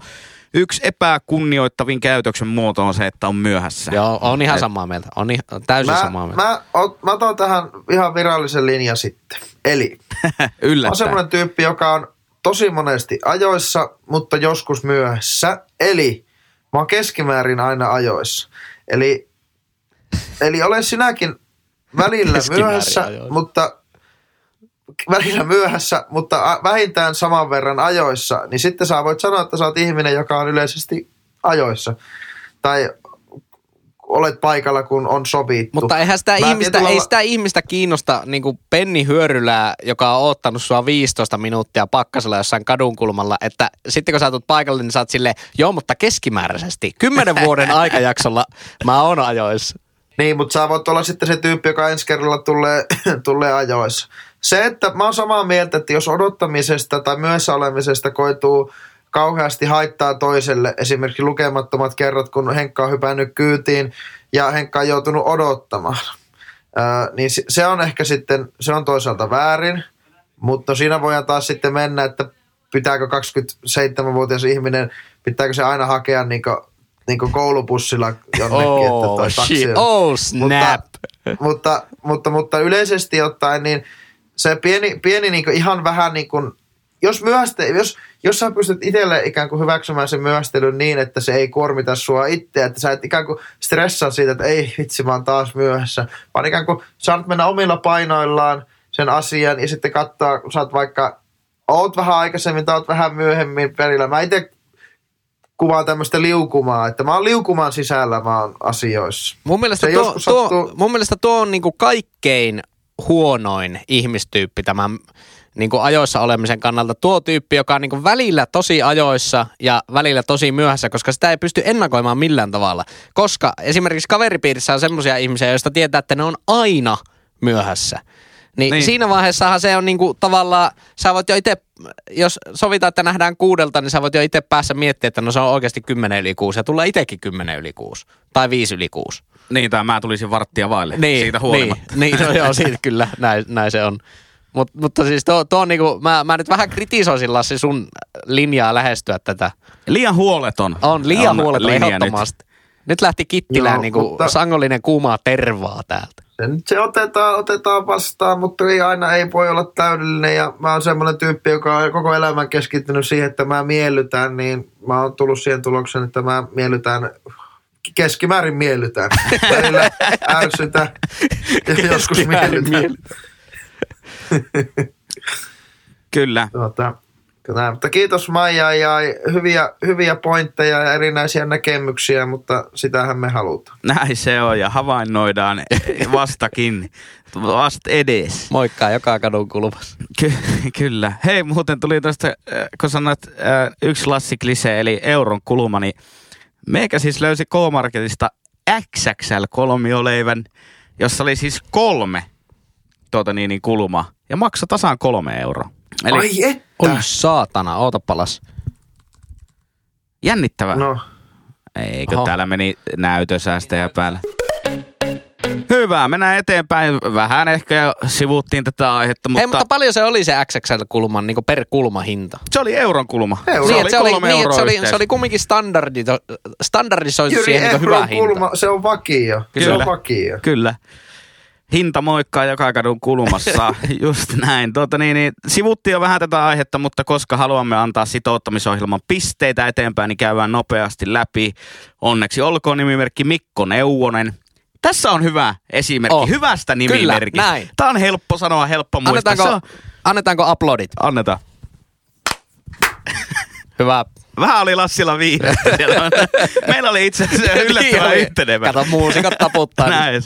yksi epäkunnioittavin käytöksen muoto on se, että on myöhässä. Joo, on ihan samaa mieltä. On ihan, täysin mä, samaa mieltä. Mä, mä otan tähän ihan virallisen linjan sitten. Eli on semmoinen tyyppi, joka on tosi monesti ajoissa, mutta joskus myöhässä. Eli mä oon keskimäärin aina ajoissa. Eli, eli ole sinäkin välillä myöhässä, ajoissa. mutta välillä myöhässä, mutta vähintään saman verran ajoissa, niin sitten sä voit sanoa, että sä oot ihminen, joka on yleisesti ajoissa. Tai olet paikalla, kun on sovittu. Mutta eihän sitä, Mä ihmistä, tietyllä ei sitä ihmistä kiinnosta niin kuin Penni Hyörylää, joka on ottanut sua 15 minuuttia pakkasella jossain kadunkulmalla, että sitten kun sä tulet paikalle, niin sä oot silleen, joo, mutta keskimääräisesti. Kymmenen vuoden aikajaksolla mä oon ajoissa. Niin, mutta sä voit olla sitten se tyyppi, joka ensi kerralla tulee, tulee ajoissa. Se, että mä oon samaa mieltä, että jos odottamisesta tai myöhässä olemisesta koituu kauheasti haittaa toiselle, esimerkiksi lukemattomat kerrat, kun Henkka on hypännyt kyytiin ja Henkka on joutunut odottamaan, ää, niin se- on ehkä sitten, se on toisaalta väärin, mutta siinä voidaan taas sitten mennä, että pitääkö 27-vuotias ihminen, pitääkö se aina hakea niin niin koulupussilla jonnekin, että Oh, toi taksi shit. on- oh snap. mutta, mutta, mutta, mutta yleisesti ottaen, niin se pieni, pieni niin ihan vähän niin kuin, jos, myöhäste, jos, jos sä pystyt itselle ikään kuin hyväksymään sen myöhästelyn niin, että se ei kuormita sua itseä, että sä et ikään kuin stressaa siitä, että ei vitsi, mä oon taas myöhässä, vaan ikään kuin saat mennä omilla painoillaan sen asian ja sitten katsoa, kun sä oot vaikka, oot vähän aikaisemmin tai oot vähän myöhemmin perillä. Mä itse kuvaan tämmöistä liukumaa, että mä oon liukumaan sisällä, mä oon asioissa. Mun mielestä, Se tuo, tuo, sattuu- mun mielestä tuo on niinku kaikkein huonoin ihmistyyppi tämän niinku ajoissa olemisen kannalta. Tuo tyyppi, joka on niinku välillä tosi ajoissa ja välillä tosi myöhässä, koska sitä ei pysty ennakoimaan millään tavalla. Koska esimerkiksi kaveripiirissä on semmoisia ihmisiä, joista tietää, että ne on aina myöhässä. Niin, niin. Niin. siinä vaiheessahan se on niinku tavallaan, sä voit jo itse, jos sovitaan, että nähdään kuudelta, niin sä voit jo itse päässä miettiä, että no se on oikeasti 10 yli 6 ja tulee itsekin 10 yli 6 tai 5 yli 6. Niin, tai mä tulisin varttia vaille siitä huolimatta. Niin, niin no joo, siitä kyllä, näin, näin se on. Mut, mutta siis tuo, tuo on niinku, mä, mä nyt vähän kritisoisin Lassi sun linjaa lähestyä tätä. Liian huoleton. On liian on huoleton linja ehdottomasti. Nyt. nyt lähti Kittilään Joo, niinku mutta- sangollinen kuumaa tervaa täältä. Se, nyt se otetaan, otetaan vastaan, mutta ei aina ei voi olla täydellinen. Ja mä oon semmoinen tyyppi, joka on koko elämän keskittynyt siihen, että mä miellytän, niin mä oon tullut siihen tulokseen, että mä miellytän keskimäärin miellytän. Välillä ärsytä ja joskus miellytän. Kyllä. Tuota, kyllä, mutta kiitos Maija ja hyviä, hyviä pointteja ja erinäisiä näkemyksiä, mutta sitähän me halutaan. Näin se on ja havainnoidaan vastakin. Vast edes. Moikkaa joka kadun kulmassa. Ky- kyllä. Hei, muuten tuli tästä, äh, kun sanoit äh, yksi lassiklisee, eli euron kulma, niin meikä siis löysi K-Marketista XXL-kolmioleivän, jossa oli siis kolme tuota niin, niin kulmaa ja maksoi tasan kolme euroa. Eli Ai että! Oi saatana, oota palas. jännittävää. No, Eikö Oho. täällä meni näytösäästäjä päällä? Hyvä, mennään eteenpäin. Vähän ehkä jo sivuttiin tätä aihetta, mutta, Hei, mutta paljon se oli se XXL-kulman niin per kulmahinta? se oli euron kulma. Euro. Se niin, oli se oli, kolme niin, euroa se oli, se oli kumminkin standardi, standardisoitu siihen niin hyvä euron hinta. kulma, se on vakio. Se Kyllä. on vakio. Kyllä. Hinta moikkaa joka kadun kulmassa, just näin. Tuota, niin, niin, sivuttiin jo vähän tätä aihetta, mutta koska haluamme antaa sitouttamisohjelman pisteitä eteenpäin, niin käydään nopeasti läpi. Onneksi olkoon nimimerkki Mikko Neuvonen. Tässä on hyvä esimerkki Oh. hyvästä Kyllä, nimimerkistä. näin. Tämä on helppo sanoa, helppo muistaa. Annetaanko, on, annetaanko uploadit? annetaan. Hyvä. Vähän oli Lassilla viihdettä siellä. Meillä oli itse asiassa yllättävän Niin, yhtenevä. Kato, muusikot taputtaa. Näin.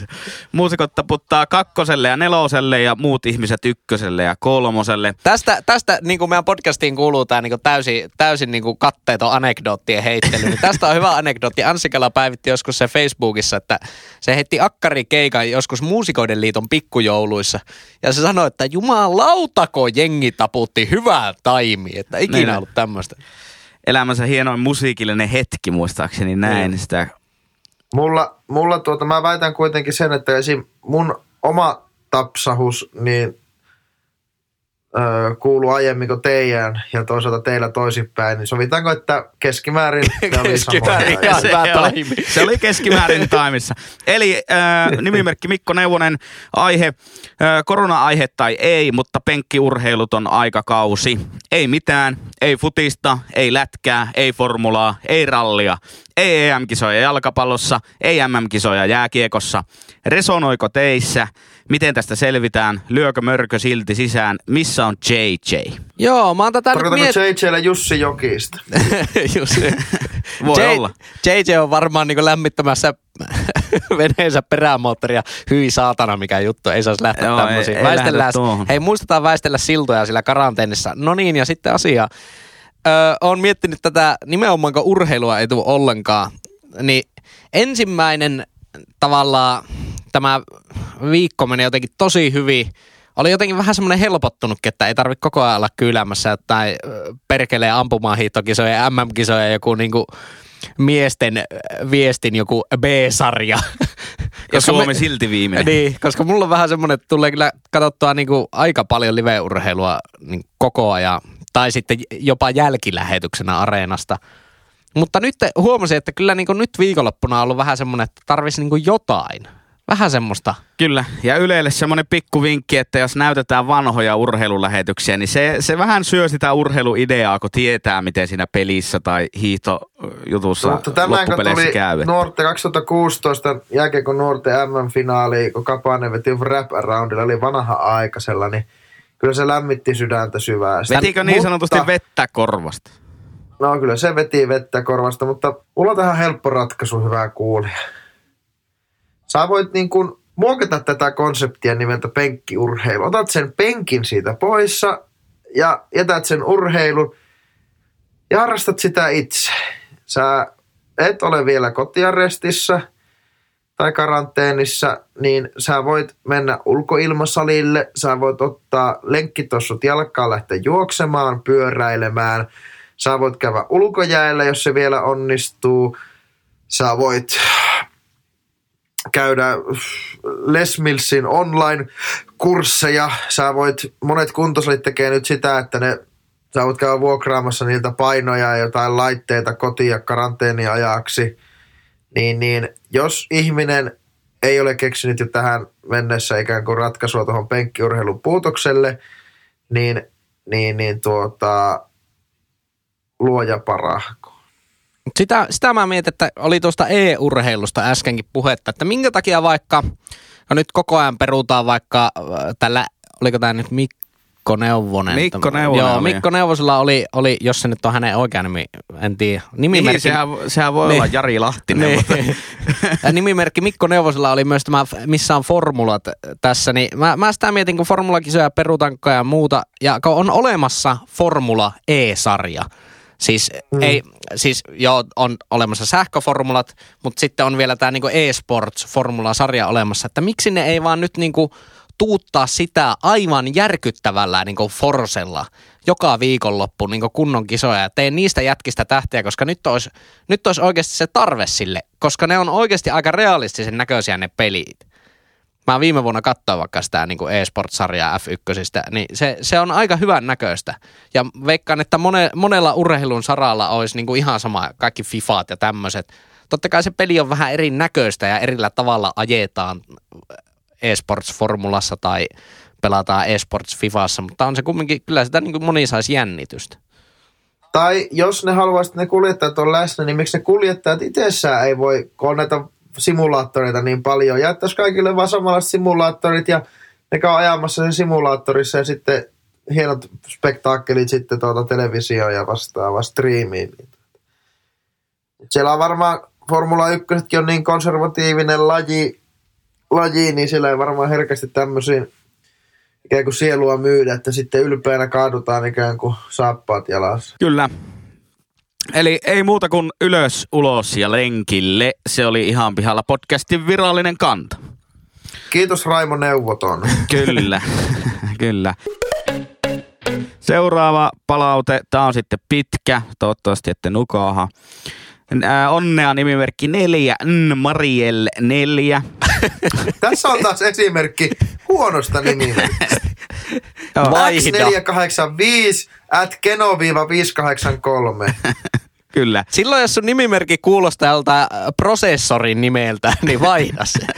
Muusikot taputtaa kakkoselle ja neloselle ja muut ihmiset ykköselle ja kolmoselle. Tästä, tästä niin kuin meidän podcastiin kuuluu tämä niin täysin, täysin niin kuin katteeton anekdoottien heittely. Niin tästä on hyvä anekdootti. Ansikala päivitti joskus se Facebookissa, että se heitti akkarikeikan joskus Muusikoiden liiton pikkujouluissa. Ja se sanoi, että jumalautako jengi taputti hyvää taimia. Että ikinä Niin. ollut tämmöistä. Elämänsä hienoin musiikillinen hetki muistaakseni näin Niin. sitä. Mulla, mulla tuota, mä väitän kuitenkin sen, että esim. mun oma tapsahus, niin öö, kuuluu aiemmin kuin teidän ja toisaalta teillä toisinpäin, niin sovitaanko, että keskimäärin Keskimäärin, joo. se, oli, taimi. se oli keskimäärin taimissa. Eli äh, nimimerkki Mikko Neuvonen, aihe, äh, korona-aihe tai ei, mutta penkkiurheiluton aikakausi. Ei mitään, ei futista, ei lätkää, ei formulaa, ei rallia, ei EM-kisoja jalkapallossa, ei MM-kisoja jääkiekossa. Resonoiko teissä? Miten tästä selvitään? Lyökö mörkö silti sisään? Missä on JJ? Joo, mä oon tätä nyt Tarkoitanko miet... JJlle Jussi Jokista? Just, Voi J- olla. JJ on varmaan niin lämmittämässä veneensä perämoottoria. Hyi saatana, mikä juttu. Ei saisi lähteä Joo, tämmöisiin. ei- ei Väistellään-. Hei, muistetaan väistellä siltoja sillä karanteenissa. No niin, ja sitten asia. Öö, on miettinyt tätä nimenomaan, kun urheilua ei tule ollenkaan. Niin ensimmäinen tavallaan tämä viikko meni jotenkin tosi hyvin. Oli jotenkin vähän semmoinen helpottunutkin, että ei tarvitse koko ajan olla kyylämässä tai perkelee ampumahiihtokisoja ja MM-kisoja ja joku niinku miesten viestin joku B-sarja. Ja Suomi me- silti viimeinen. niin, koska mulla on vähän semmoinen, että tulee kyllä katsottua niinku aika paljon live-urheilua niin koko ajan. Tai sitten jopa jälkilähetyksenä areenasta. Mutta nyt huomasin, että kyllä niinku nyt viikonloppuna on ollut vähän semmoinen, että tarvisi niinku jotain. Vähän semmoista. Kyllä, ja Ylelle semmoinen pikku vinkki, että jos näytetään vanhoja urheilulähetyksiä, niin se, se vähän syö sitä urheiluideaa, kun tietää, miten siinä pelissä tai hiihtojutussa Mutta tämä, kun loppupeleissä tuli käy. nuorten 2016 jälkeen, kun nuorten MM-finaali, kun Kapanen veti rap aroundilla, oli vanha aikaisella, niin kyllä se lämmitti sydäntä syvästi. Vetikö niin Mutta- sanotusti vettä korvasta? No kyllä se veti vettä korvasta, mutta mulla on tähän helppo ratkaisu, hyvää kuulija. Sä voit niin kuin muokata tätä konseptia nimeltä penkkiurheilu. Otat sen penkin siitä poissa ja jätät sen urheilun ja harrastat sitä itse. Sä et ole vielä kotiarestissa tai karanteenissa, niin sä voit mennä ulkoilmasalille, sä voit ottaa lenkkitossut jalkaan, lähteä juoksemaan, pyöräilemään, sä voit käydä ulkojäällä, jos se vielä onnistuu, sä voit käydä Les Millsin online-kursseja. Sä voit, monet kuntosalit tekee nyt sitä, että ne, sä voit käydä vuokraamassa niiltä painoja ja jotain laitteita kotiin ja karanteeniajaksi. Niin, niin jos ihminen ei ole keksinyt jo tähän mennessä ikään kuin ratkaisua tuohon penkkiurheilun puutokselle, niin, niin, niin tuota, luoja parahko. Sitä, sitä mä mietin, että oli tuosta e-urheilusta äskenkin puhetta, että minkä takia vaikka, no nyt koko ajan perutaan vaikka äh, tällä, oliko tämä nyt Mikko Neuvonen? Mikko Neuvonen Joo, oli. Mikko Neuvosella oli, oli, jos se nyt on hänen oikea nimi, en tiedä, nimimerkki. Niin, sehän, sehän voi Niin. olla Jari Lahtinen, mutta Niin. Ja nimimerkki Mikko Neuvosella oli myös tämä, missä on formulat tässä, niin mä, mä sitä mietin, kun formulakisoja perutaan koko ajan muuta, ja kun on olemassa Formula E-sarja, Siis, mm. ei, siis joo, on olemassa sähköformulat, mutta sitten on vielä tämä niinku e-sports-formula-sarja olemassa, että miksi ne ei vaan nyt niinku tuuttaa sitä aivan järkyttävällä niinku forsella joka viikonloppu niinku kunnon kisoja ja tee niistä jätkistä tähtiä, koska nyt olisi, nyt olisi oikeasti se tarve sille, koska ne on oikeasti aika realistisen näköisiä ne pelit. Mä viime vuonna katsoin vaikka sitä niin kuin e-sport-sarjaa F1, niin se, se on aika hyvän näköistä. Ja veikkaan, että mone, monella urheilun saralla olisi niin kuin ihan sama, kaikki FIFAt ja tämmöiset. Totta kai se peli on vähän eri näköistä ja erillä tavalla ajetaan e-sports-formulassa tai pelataan e-sports Fifassa, mutta on se kumminkin, kyllä sitä niin kuin moni saisi jännitystä. Tai jos ne haluaisivat, että ne kuljettajat on läsnä, niin miksi ne kuljettajat itsessään ei voi, kun on näitä simulaattoreita niin paljon, jättäisi kaikille vaan samanlaiset simulaattorit ja ne käy ajamassa sen simulaattorissa ja sitten hienot spektaakkelit sitten tuota televisioon ja vastaava striimiin. Siellä on varmaan Formula 1 on niin konservatiivinen laji, laji, niin siellä ei varmaan herkästi tämmöisiin ikään kuin sielua myydä, että sitten ylpeänä kaadutaan ikään kuin saappaat jalassa. Kyllä. Eli ei muuta kuin ylös, ulos ja lenkille. Se oli ihan pihalla podcastin virallinen kanta. Kiitos Raimo Neuvoton. Kyllä, kyllä. Seuraava palaute, tämä on sitten pitkä, toivottavasti ette nukaaha. Onnea nimimerkki neljä, N, Mariel neljä. Tässä on taas esimerkki huonosta nimimerkistä. Vaihda. X485 at keno-583. Kyllä. Silloin jos sun nimimerkki kuulostaa joltain äh, prosessorin nimeltä, niin vaihda se.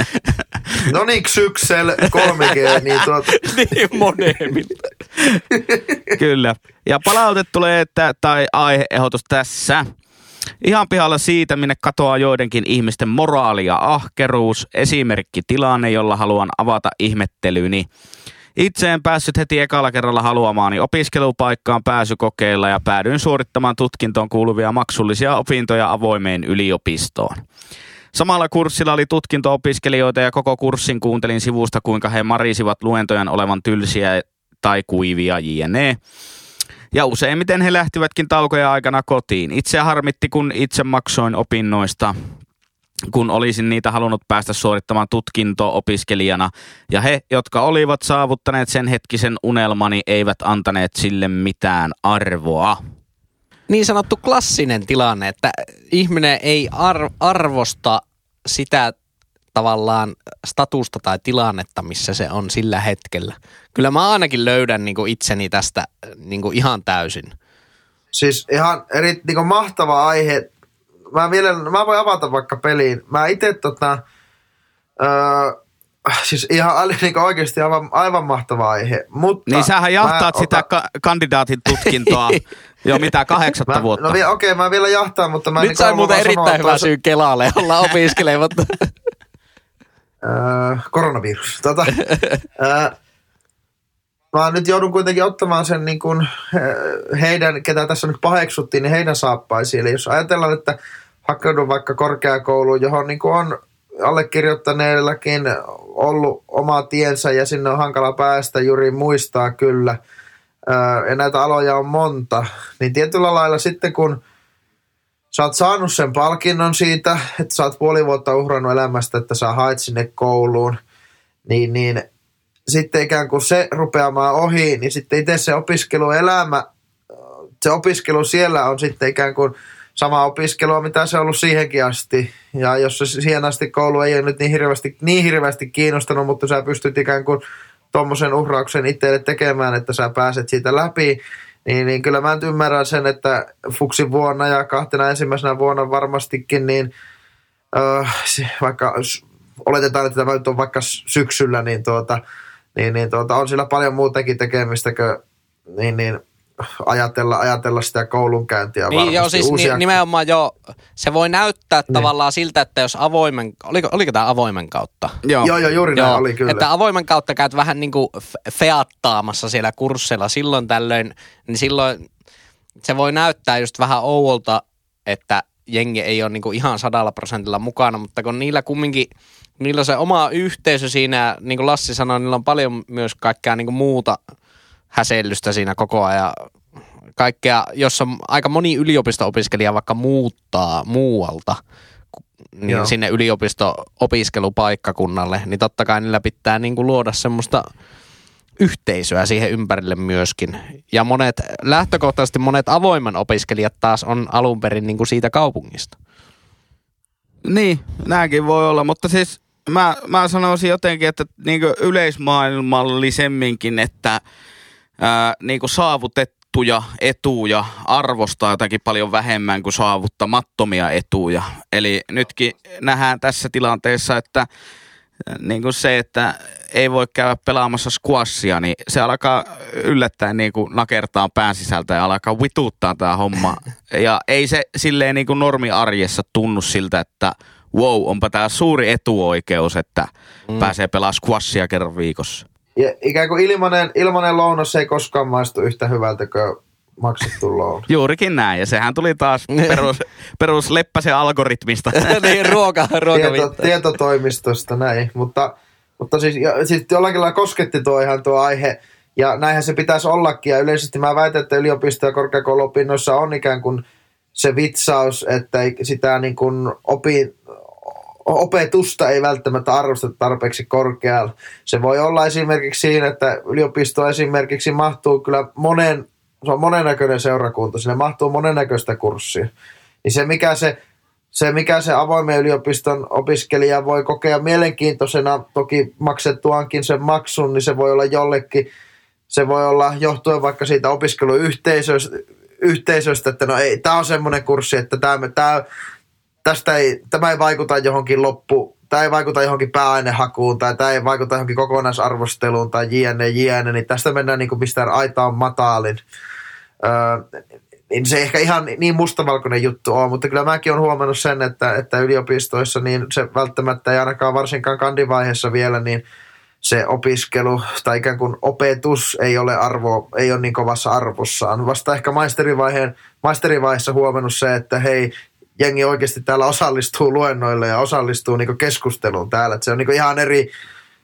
No niin, Xyxel 3G, niin tuota, niin monemmilta. Kyllä. Ja palaute tulee, että, tai aiheehdotus tässä. Ihan pihalla siitä, minne katoaa joidenkin ihmisten moraali ja ahkeruus. Esimerkki tilanne, jolla haluan avata ihmettelyni. Itse en päässyt heti ekalla kerralla haluamaani opiskelupaikkaan pääsykokeilla ja päädyin suorittamaan tutkintoon kuuluvia maksullisia opintoja avoimeen yliopistoon. Samalla kurssilla oli tutkinto-opiskelijoita ja koko kurssin kuuntelin sivusta, kuinka he marisivat luentojen olevan tylsiä tai kuivia jne. Ja useimmiten he lähtivätkin taukoja aikana kotiin. Itse harmitti, kun itse maksoin opinnoista kun olisin niitä halunnut päästä suorittamaan tutkinto-opiskelijana. Ja he, jotka olivat saavuttaneet sen hetkisen unelmani, eivät antaneet sille mitään arvoa. Niin sanottu klassinen tilanne, että ihminen ei ar- arvosta sitä tavallaan statusta tai tilannetta, missä se on sillä hetkellä. Kyllä mä ainakin löydän niin itseni tästä niin ihan täysin. Siis ihan eri, niin mahtava aihe mä, vielä, mä voin avata vaikka peliin. Mä itse tota, öö, siis ihan niin oikeasti aivan, aivan mahtava aihe. Mutta niin sähän jahtaat sitä ota... ka- kandidaatin tutkintoa jo mitä kahdeksatta mä, vuotta. No okei, okay, mä vielä jahtaan, mutta mä... Nyt niin sai muuten erittäin hyvä syy Kelalle olla opiskelematta. Öö, koronavirus. Tota, öö, mä nyt joudun kuitenkin ottamaan sen niin kuin heidän, ketä tässä nyt paheksuttiin, niin heidän saappaisiin. Eli jos ajatellaan, että hakeudun vaikka korkeakouluun, johon niin kuin on allekirjoittaneellakin ollut oma tiensä ja sinne on hankala päästä, juuri muistaa kyllä. Ja näitä aloja on monta. Niin tietyllä lailla sitten kun sä oot saanut sen palkinnon siitä, että sä oot puoli vuotta uhrannut elämästä, että sä haet sinne kouluun, niin, niin sitten ikään kuin se rupeamaan ohi, niin sitten itse se opiskeluelämä, se opiskelu siellä on sitten ikään kuin – sama opiskelua, mitä se on ollut siihenkin asti. Ja jos se siihen asti koulu ei ole nyt niin hirveästi, niin hirveästi kiinnostanut, mutta sä pystyt ikään kuin tuommoisen uhrauksen itselle tekemään, että sä pääset siitä läpi, niin, niin kyllä mä ymmärrän sen, että Fuksin vuonna ja kahtena ensimmäisenä vuonna varmastikin, niin äh, vaikka oletetaan, että tämä nyt on vaikka syksyllä, niin, tuota, niin, niin tuota, on sillä paljon muutakin tekemistä niin, niin ajatella, ajatella sitä koulunkäyntiä niin, joo, siis Uusia... nimenomaan jo, se voi näyttää niin. tavallaan siltä, että jos avoimen, oliko, oliko tämä avoimen kautta? Joo, joo, joo juuri joo, näin oli kyllä. Että avoimen kautta käyt vähän niin kuin feattaamassa siellä kursseilla silloin tällöin, niin silloin se voi näyttää just vähän ouolta, että jengi ei ole niin kuin ihan sadalla prosentilla mukana, mutta kun niillä kumminkin, niillä on se oma yhteisö siinä, niin kuin Lassi sanoi, niillä on paljon myös kaikkea niin kuin muuta – häsellystä siinä koko ajan. Kaikkea, jossa aika moni yliopisto-opiskelija vaikka muuttaa muualta niin Joo. sinne yliopisto-opiskelupaikkakunnalle, niin totta kai niillä pitää niin kuin luoda semmoista yhteisöä siihen ympärille myöskin. Ja monet, lähtökohtaisesti monet avoimen opiskelijat taas on alun perin niin kuin siitä kaupungista. Niin, nämäkin voi olla, mutta siis mä, mä sanoisin jotenkin, että niin yleismaailmallisemminkin, että – ää, niin kuin saavutettuja etuja arvostaa jotakin paljon vähemmän kuin saavuttamattomia etuja. Eli nytkin nähdään tässä tilanteessa, että niin kuin se, että ei voi käydä pelaamassa squashia, niin se alkaa yllättäen niin kuin nakertaa pään sisältä ja alkaa vituuttaa tämä homma. Ja ei se silleen niin kuin normiarjessa tunnu siltä, että wow, onpa tämä suuri etuoikeus, että mm. pääsee pelaamaan squashia kerran viikossa. Ja ikään kuin ilmanen, ilmanen lounas ei koskaan maistu yhtä hyvältä kuin maksettu lounas. Juurikin näin, ja sehän tuli taas perus, perus Leppäsen algoritmista. niin, ruoka, ruoka Tieto, tietotoimistosta, näin. Mutta, mutta siis, ja, siis jollakin lailla kosketti tuo ihan tuo aihe, ja näinhän se pitäisi ollakin, ja yleisesti mä väitän, että yliopisto- ja korkeakouluopinnoissa on ikään kuin se vitsaus, että sitä niin kuin opi, opetusta ei välttämättä arvosteta tarpeeksi korkealla. Se voi olla esimerkiksi siinä, että yliopisto esimerkiksi mahtuu kyllä monen, se on monennäköinen seurakunta, sinne mahtuu monennäköistä kurssia. Niin se mikä se, se, mikä se avoimen yliopiston opiskelija voi kokea mielenkiintoisena, toki maksettuankin sen maksun, niin se voi olla jollekin, se voi olla johtuen vaikka siitä opiskeluyhteisöstä, yhteisöstä, että no ei, tämä on semmoinen kurssi, että tämä, tämä, tästä ei, tämä ei vaikuta johonkin loppu, tämä ei vaikuta johonkin pääainehakuun tai tämä ei vaikuta johonkin kokonaisarvosteluun tai jne, jne, niin tästä mennään niin kuin mistä aita on matalin. Öö, niin se ei ehkä ihan niin mustavalkoinen juttu ole, mutta kyllä mäkin olen huomannut sen, että, että yliopistoissa niin se välttämättä ei ainakaan varsinkaan kandivaiheessa vielä, niin se opiskelu tai ikään kuin opetus ei ole, arvo, ei ole niin kovassa arvossaan. Vasta ehkä maisterivaiheen, maisterivaiheessa huomannut se, että hei, jengi oikeasti täällä osallistuu luennoille ja osallistuu niin keskusteluun täällä. Että se on niin ihan eri,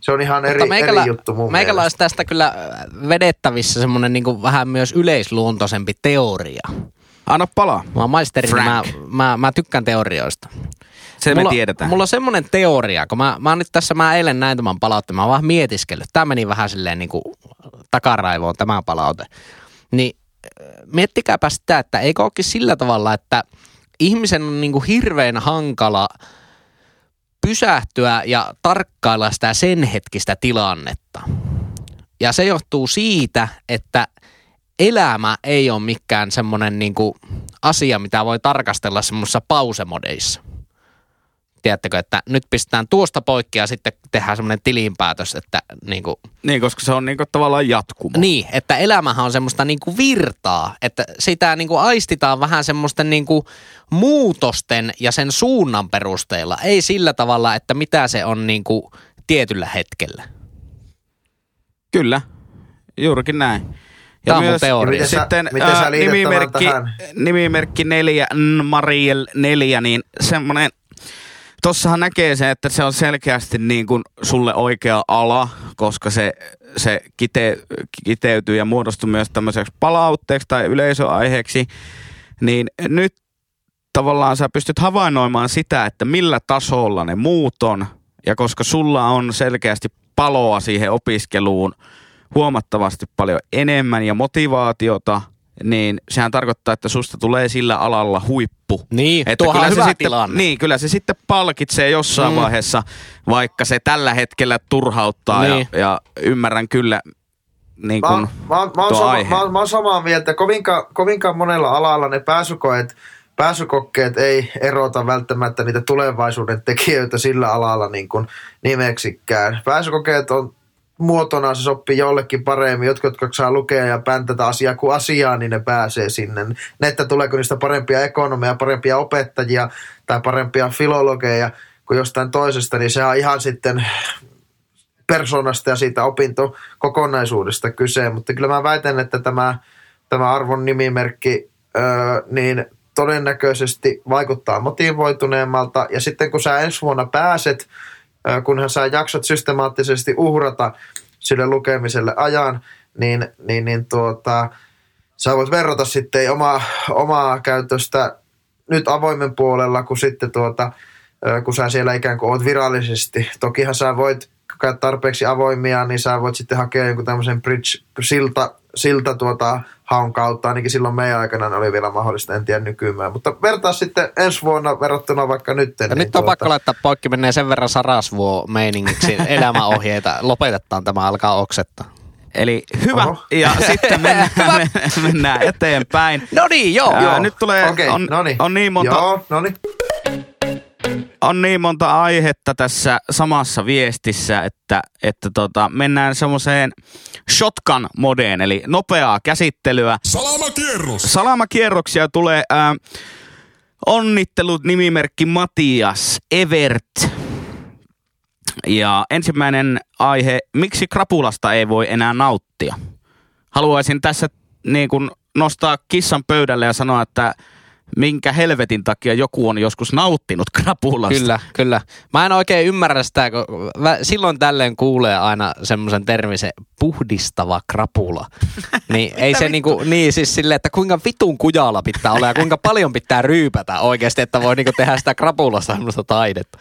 se on ihan eri, meikälä, eri juttu mun Meikällä olisi tästä kyllä vedettävissä semmoinen niin vähän myös yleisluontoisempi teoria. Anna palaa. Mä oon maisteri, niin mä, mä, mä, tykkään teorioista. Se mulla, me tiedetään. Mulla on semmoinen teoria, kun mä, mä nyt tässä, mä eilen näin tämän palautteen, mä oon vaan mietiskellyt. Tämä meni vähän silleen niin kuin takaraivoon tämä palaute. Niin miettikääpä sitä, että eikö olekin sillä tavalla, että ihmisen on niin kuin hirveän hankala pysähtyä ja tarkkailla sitä sen hetkistä tilannetta. Ja se johtuu siitä, että elämä ei ole mikään semmoinen niin asia, mitä voi tarkastella semmoisessa pausemodeissa tiedättekö, että nyt pistetään tuosta poikki ja sitten tehdään semmoinen tilinpäätös, että niin kuin, Niin, koska se on niin kuin tavallaan jatkuma. Niin, että elämähän on semmoista niin kuin virtaa, että sitä niin kuin aistitaan vähän semmoisten niin kuin muutosten ja sen suunnan perusteella, ei sillä tavalla, että mitä se on niin kuin tietyllä hetkellä. Kyllä, juurikin näin. Ja Tämä on myös, teoria. Miten sitten miten ää, nimimerkki, nimimerkki neljä, Mariel neljä, niin semmoinen tossahan näkee se, että se on selkeästi niin kuin sulle oikea ala, koska se, se kite, kiteytyy ja muodostuu myös tämmöiseksi palautteeksi tai yleisöaiheeksi, niin nyt tavallaan sä pystyt havainnoimaan sitä, että millä tasolla ne muut on, ja koska sulla on selkeästi paloa siihen opiskeluun huomattavasti paljon enemmän ja motivaatiota – niin sehän tarkoittaa, että susta tulee sillä alalla huippu. Niin, että kyllä se hyvä sitten, tilanne. Niin, kyllä se sitten palkitsee jossain mm. vaiheessa, vaikka se tällä hetkellä turhauttaa niin. ja, ja ymmärrän kyllä niin kuin mä, mä, mä, sama, mä, mä oon samaa mieltä. Kovinkaan, kovinkaan monella alalla ne pääsykoet, pääsykokkeet ei erota välttämättä niitä tulevaisuuden tekijöitä sillä alalla niin kuin nimeksikään. Pääsykokeet on muotona se sopii jollekin paremmin. Jotkut, jotka saa lukea ja päntätä asiaa kuin asiaa, niin ne pääsee sinne. Nettä tuleeko niistä parempia ekonomeja, parempia opettajia tai parempia filologeja kuin jostain toisesta, niin se on ihan sitten persoonasta ja siitä opintokokonaisuudesta kyse. Mutta kyllä mä väitän, että tämä, tämä arvon nimimerkki, öö, niin todennäköisesti vaikuttaa motivoituneemmalta. Ja sitten kun sä ensi vuonna pääset kunhan sä jaksat systemaattisesti uhrata sille lukemiselle ajan, niin, niin, niin tuota, sä voit verrata sitten omaa, omaa käytöstä nyt avoimen puolella, kun sitten tuota, kun sä siellä ikään kuin oot virallisesti. Tokihan sä voit tarpeeksi avoimia, niin sä voit sitten hakea jonkun tämmöisen bridge-silta siltä tuota haun kautta, ainakin silloin meidän aikana oli vielä mahdollista, en tiedä nykymään. Mutta vertaa sitten ensi vuonna verrattuna vaikka nyt. Ja niin nyt on tuota... pakko laittaa poikki, menee sen verran sarasvuo meiningiksi elämäohjeita. Lopetetaan tämä, alkaa oksetta. Eli hyvä, Oho. ja sitten mennään, mennään eteenpäin. No niin, joo. joo. Nyt tulee, okay, on, noniin. on niin monta... Joo, noniin on niin monta aihetta tässä samassa viestissä, että, että tota, mennään semmoiseen shotgun modeen, eli nopeaa käsittelyä. Salamakierros! Salamakierroksia tulee. Ää, onnittelut nimimerkki Matias Evert. Ja ensimmäinen aihe, miksi krapulasta ei voi enää nauttia? Haluaisin tässä niin kun nostaa kissan pöydälle ja sanoa, että minkä helvetin takia joku on joskus nauttinut krapulasta. Kyllä, kyllä. Mä en oikein ymmärrä sitä, kun silloin tälleen kuulee aina semmoisen termisen puhdistava krapula. Niin ei se niinku, niin siis silleen, että kuinka vitun kujalla pitää olla ja kuinka paljon pitää ryypätä oikeasti, että voi niinku tehdä sitä krapulasta semmoista taidetta.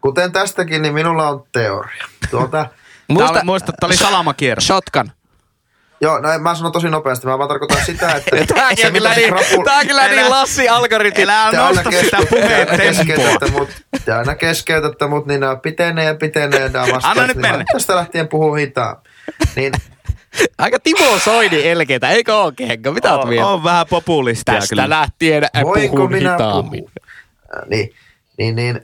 Kuten tästäkin, niin minulla on teoria. Tuota, Muista, muista, että oli salamakierros. Shotgun. Joo, no mä sanon tosi nopeasti. Mä vaan tarkoitan sitä, että... Tääkin on kyllä, niin, krapul... tää on kyllä niin Lassi algoritmi. Älä nosta sitä puheen tempoa. Te aina keskeytätte mut, niin nämä pitenee ja pitenee nämä. Anna nyt niin mennä. Tästä lähtien puhuu hitaan. Niin, Aika Timo Soini elkeitä, eikö oo Kenko? Mitä oot vielä? On vähän populistia Tästä kyllä. lähtien Voinko puhun minä hitaammin. Puhu? Niin, niin, niin.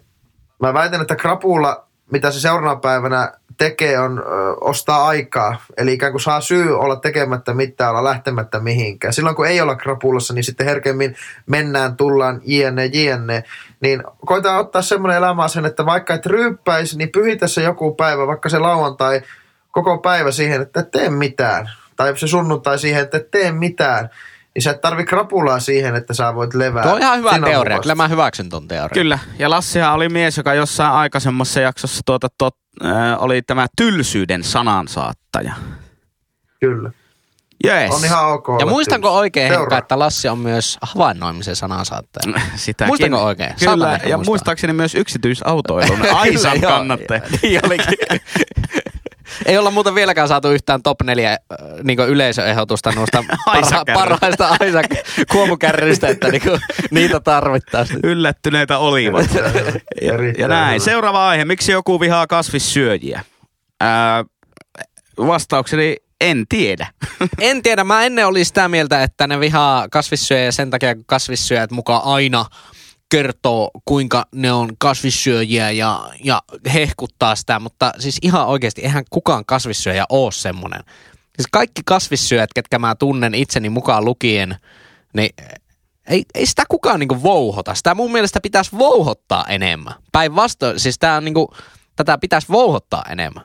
Mä väitän, että krapula, mitä se seuraavana päivänä tekee on ö, ostaa aikaa. Eli ikään kuin saa syy olla tekemättä mitään, olla lähtemättä mihinkään. Silloin kun ei olla krapulassa, niin sitten herkemmin mennään, tullaan, jne, jne. Niin koitetaan ottaa semmoinen elämä sen, että vaikka et ryyppäisi, niin pyhitä se joku päivä, vaikka se lauantai koko päivä siihen, että et tee mitään. Tai se sunnuntai siihen, että et tee mitään. Niin sä et tarvi krapulaa siihen, että sä voit levää. Tuo on ihan hyvä Siinä on teoria. Kyllä mä hyväksyn ton teorian. Kyllä, ja Lassihan oli mies, joka jossain aikaisemmassa jaksossa tuota, tot, äh, oli tämä tylsyyden sanansaattaja. Kyllä. Yes. On ihan ok. Ja muistanko tylsä. oikein. Henkka, että Lassi on myös havainnoimisen sanansaattaja? Sitäkin. Muistanko oikein? Kyllä, Saatan ja muistaa. muistaakseni myös yksityisautoilun Aisan kannattaja. Niin olikin. Ei olla muuten vieläkään saatu yhtään top 4 niin yleisöehdotusta noista parha, parhaista Aisa kuomukärryistä, että niin niitä tarvittaisiin. Yllättyneitä olivat. ja, ja näin. hyvä. Seuraava aihe. Miksi joku vihaa kasvissyöjiä? Ää, vastaukseni en tiedä. En tiedä, mä ennen olin sitä mieltä, että ne vihaa kasvissyöjä sen takia, kun kasvissyöjät mukaan aina kertoo, kuinka ne on kasvissyöjiä ja, ja hehkuttaa sitä, mutta siis ihan oikeasti, eihän kukaan kasvissyöjä ole semmoinen. Siis kaikki kasvissyöjät, ketkä mä tunnen itseni mukaan lukien, niin ei, ei sitä kukaan niinku vouhota. Sitä mun mielestä pitäisi vouhottaa enemmän. Päinvastoin, siis tää on niinku, tätä pitäisi vouhottaa enemmän.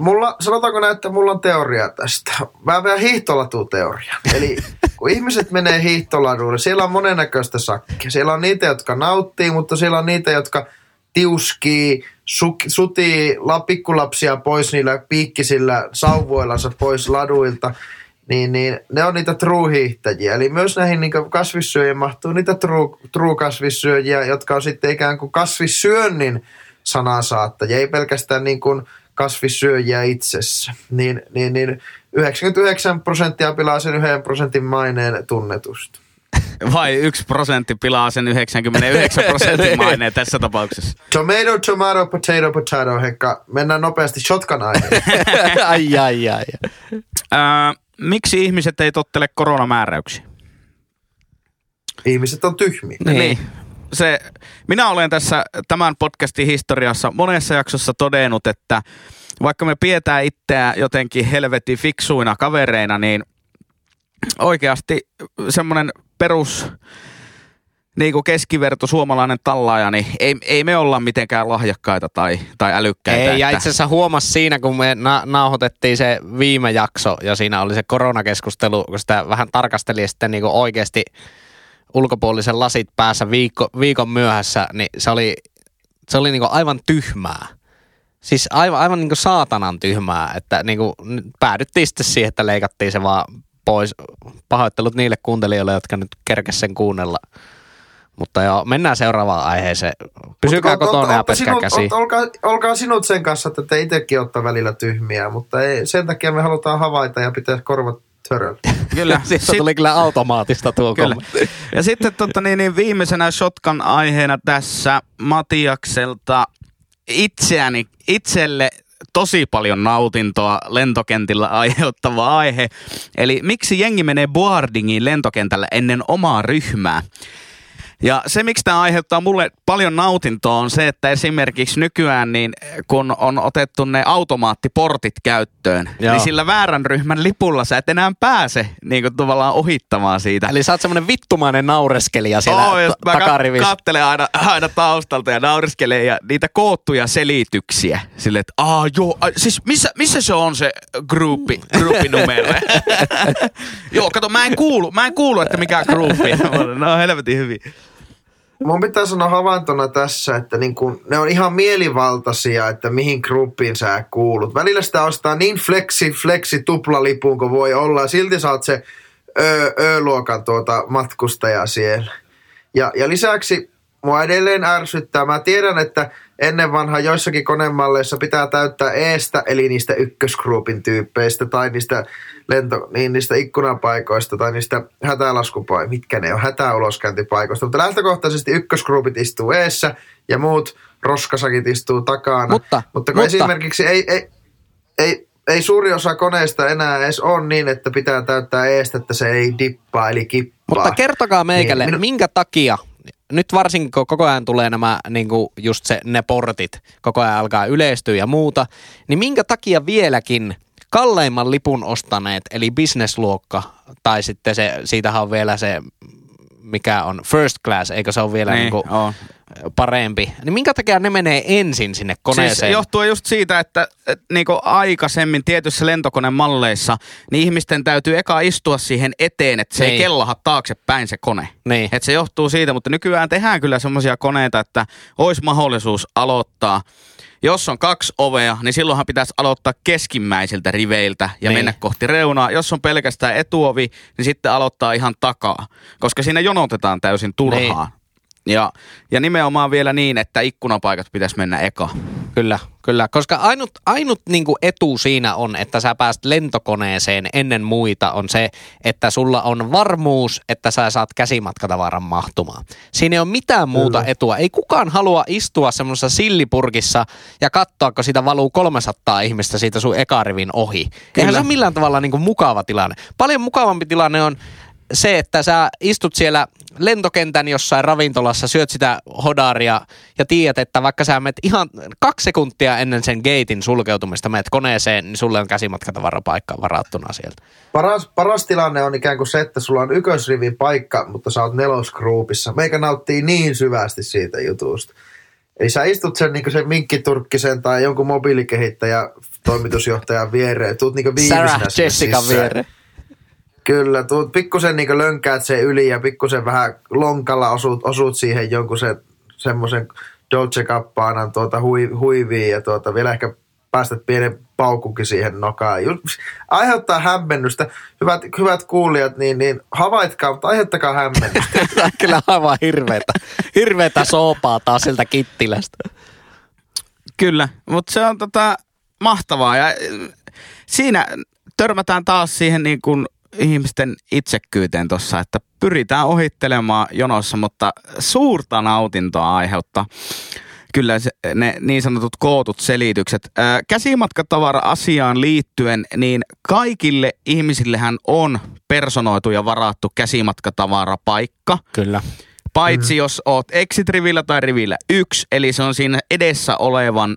Mulla, sanotaanko näin, että mulla on teoria tästä. Mä vähän hiihtolatuteoria. Eli kun ihmiset menee hiihtoladuille, siellä on monennäköistä sakkia. Siellä on niitä, jotka nauttii, mutta siellä on niitä, jotka tiuskii, su, sutii la, pikkulapsia pois niillä piikkisillä sauvoillansa pois laduilta. Niin, niin ne on niitä true-hiihtäjiä. Eli myös näihin niin kasvissyöjiin mahtuu niitä true, true-kasvissyöjiä, jotka on sitten ikään kuin kasvissyönnin sanansaattajia, ei pelkästään niin kuin kasvissyöjiä itsessä. Niin, niin, niin 99 prosenttia pilaa sen yhden prosentin maineen tunnetusta. Vai yksi prosentti pilaa sen 99 prosentin maineen tässä tapauksessa. Tomato, tomato, potato, potato, Henkka. Mennään nopeasti shotgun ai, ai, ai. Ää, miksi ihmiset ei tottele koronamääräyksiä? Ihmiset on tyhmiä. Niin. Se, minä olen tässä tämän podcastin historiassa monessa jaksossa todennut, että vaikka me pidetään itseä jotenkin helvetin fiksuina kavereina, niin oikeasti semmoinen perus niin kuin keskiverto suomalainen tallaaja, niin ei, ei me olla mitenkään lahjakkaita tai, tai älykkäitä. Ei, ja että- itse asiassa huomasi siinä, kun me na- nauhoitettiin se viime jakso ja siinä oli se koronakeskustelu, kun sitä vähän tarkasteli ja sitten niin oikeasti ulkopuolisen lasit päässä viikko, viikon myöhässä, niin se oli, se oli niin aivan tyhmää. Siis aivan, aivan niin saatanan tyhmää, että niin päädyttiin sitten siihen, että leikattiin se vaan pois. Pahoittelut niille kuuntelijoille, jotka nyt kerkes sen kuunnella. Mutta joo, mennään seuraavaan aiheeseen. Pysykää Mutta kotona ja peskää ol- Olkaa, olkaa sinut sen kanssa, että te itsekin ottaa välillä tyhmiä, mutta ei, sen takia me halutaan havaita ja pitää korvat töröllä. Kyllä. Siitä Sit- tuli kyllä automaatista tuo Kyllä. Ja sitten tota, niin, niin viimeisenä shotkan aiheena tässä Matiakselta itseäni, itselle tosi paljon nautintoa lentokentillä aiheuttava aihe. Eli miksi jengi menee boardingiin lentokentällä ennen omaa ryhmää? Ja se, miksi tämä aiheuttaa mulle paljon nautintoa, on se, että esimerkiksi nykyään, niin kun on otettu ne automaattiportit käyttöön, Joo. niin sillä väärän ryhmän lipulla sä et enää pääse niin kuin tavallaan ohittamaan siitä. Eli sä oot semmonen vittumainen naureskelija siellä Oo, ta- mä takarivissä. kattelen aina, aina taustalta ja nauriskelen ja niitä koottuja selityksiä. Sille, että aa joo, a, siis missä, missä se on se gruppi, gruppinumero? joo, kato, mä en kuulu, mä en kuulu, että mikä gruppi. No helvetin hyvin. Mun pitää sanoa havaintona tässä, että niin kun, ne on ihan mielivaltaisia, että mihin gruppiin sä kuulut. Välillä sitä ostaa niin flexi, flexi tuplalipuun kuin voi olla, ja silti oot se Ö-luokan tuota matkustaja siellä. Ja, ja lisäksi mua edelleen ärsyttää. Mä tiedän, että ennen vanha joissakin konemalleissa pitää täyttää eestä, eli niistä ykkösgroupin tyyppeistä tai niistä, lento, niin niistä ikkunapaikoista tai niistä hätälaskupaikoista, mitkä ne on, hätäuloskäyntipaikoista. Mutta lähtökohtaisesti ykkösgroupit istuu eessä ja muut roskasakit istuu takana. Mutta- mutta kun mutta- esimerkiksi ei, ei, ei, ei suuri osa koneista enää edes on niin, että pitää täyttää eestä, että se ei dippaa eli kippaa. Mutta kertokaa meikälle, Niin, niin, minu- minkä takia nyt varsinkin kun koko ajan tulee nämä niin kuin just se, ne portit, koko ajan alkaa yleistyä ja muuta, niin minkä takia vieläkin kalleimman lipun ostaneet, eli businessluokka, tai sitten se, siitähän on vielä se, mikä on first class, eikö se ole vielä niin, niin kuin, on. parempi, niin minkä takia ne menee ensin sinne koneeseen? Siis johtuu just siitä, että, että niin aikaisemmin tietyissä lentokonemalleissa, niin ihmisten täytyy eka istua siihen eteen, että se niin. ei kellaha taaksepäin se kone. Niin. Et se johtuu siitä, mutta nykyään tehdään kyllä semmoisia koneita, että olisi mahdollisuus aloittaa. Jos on kaksi ovea, niin silloinhan pitäisi aloittaa keskimmäisiltä riveiltä ja Niin. mennä kohti reunaa. Jos on pelkästään etuovi, niin sitten aloittaa ihan takaa, koska siinä jonotetaan täysin turhaan. Niin. Ja, ja nimenomaan vielä niin, että ikkunapaikat pitäisi mennä eka. Kyllä, kyllä. Koska ainut, ainut niin kuin etu siinä on, että sä pääst lentokoneeseen ennen muita, on se, että sulla on varmuus, että sä saat käsimatkatavaran mahtumaan. Siinä ei ole mitään muuta Kyllä. etua. Ei kukaan halua istua semmoisessa sillipurkissa ja katsoa, kun siitä valuu 300 ihmistä siitä sun ekarivin ohi. Eihän se ole millään tavalla niin kuin mukava tilanne. Paljon mukavampi tilanne on se, että sä istut siellä lentokentän jossain ravintolassa, syöt sitä hodaria ja tiedät, että vaikka sä menet ihan kaksi sekuntia ennen sen gatein sulkeutumista, menet koneeseen, niin sulle on käsimatkatavarapaikka varattuna sieltä. Paras, paras tilanne on ikään kuin se, että sulla on ykkösrivin paikka, mutta sä oot nelosgruupissa. Meikä nauttii niin syvästi siitä jutusta. Eli sä istut sen, niin sen minkkiturkkisen tai jonkun mobiilikehittäjä toimitusjohtajan viereen. Tuut niin viimeisenä Sarah Jessica viereen. Kyllä, tuut pikkusen niin lönkäät sen yli ja pikkusen vähän lonkalla osut, osut siihen jonkun se, semmoisen Dolce Gabbaanan tuota hui, huiviin ja tuota, vielä ehkä päästät pienen paukukin siihen nokaan. Just, aiheuttaa hämmennystä. Hyvät, hyvät kuulijat, niin, niin havaitkaa, mutta aiheuttakaa hämmennystä. Tämä on kyllä aivan hirveetä, hirveetä soopaa taas siltä kittilästä. Kyllä, mutta se on tota mahtavaa ja äh, siinä törmätään taas siihen niin kuin ihmisten itsekkyyteen tuossa, että pyritään ohittelemaan jonossa, mutta suurta nautintoa aiheuttaa kyllä se, ne niin sanotut kootut selitykset. Ää, käsimatkatavara-asiaan liittyen, niin kaikille ihmisillehän on personoitu ja varattu käsimatkatavarapaikka. Kyllä. Paitsi mm. jos oot exit-rivillä tai rivillä yksi, eli se on siinä edessä olevan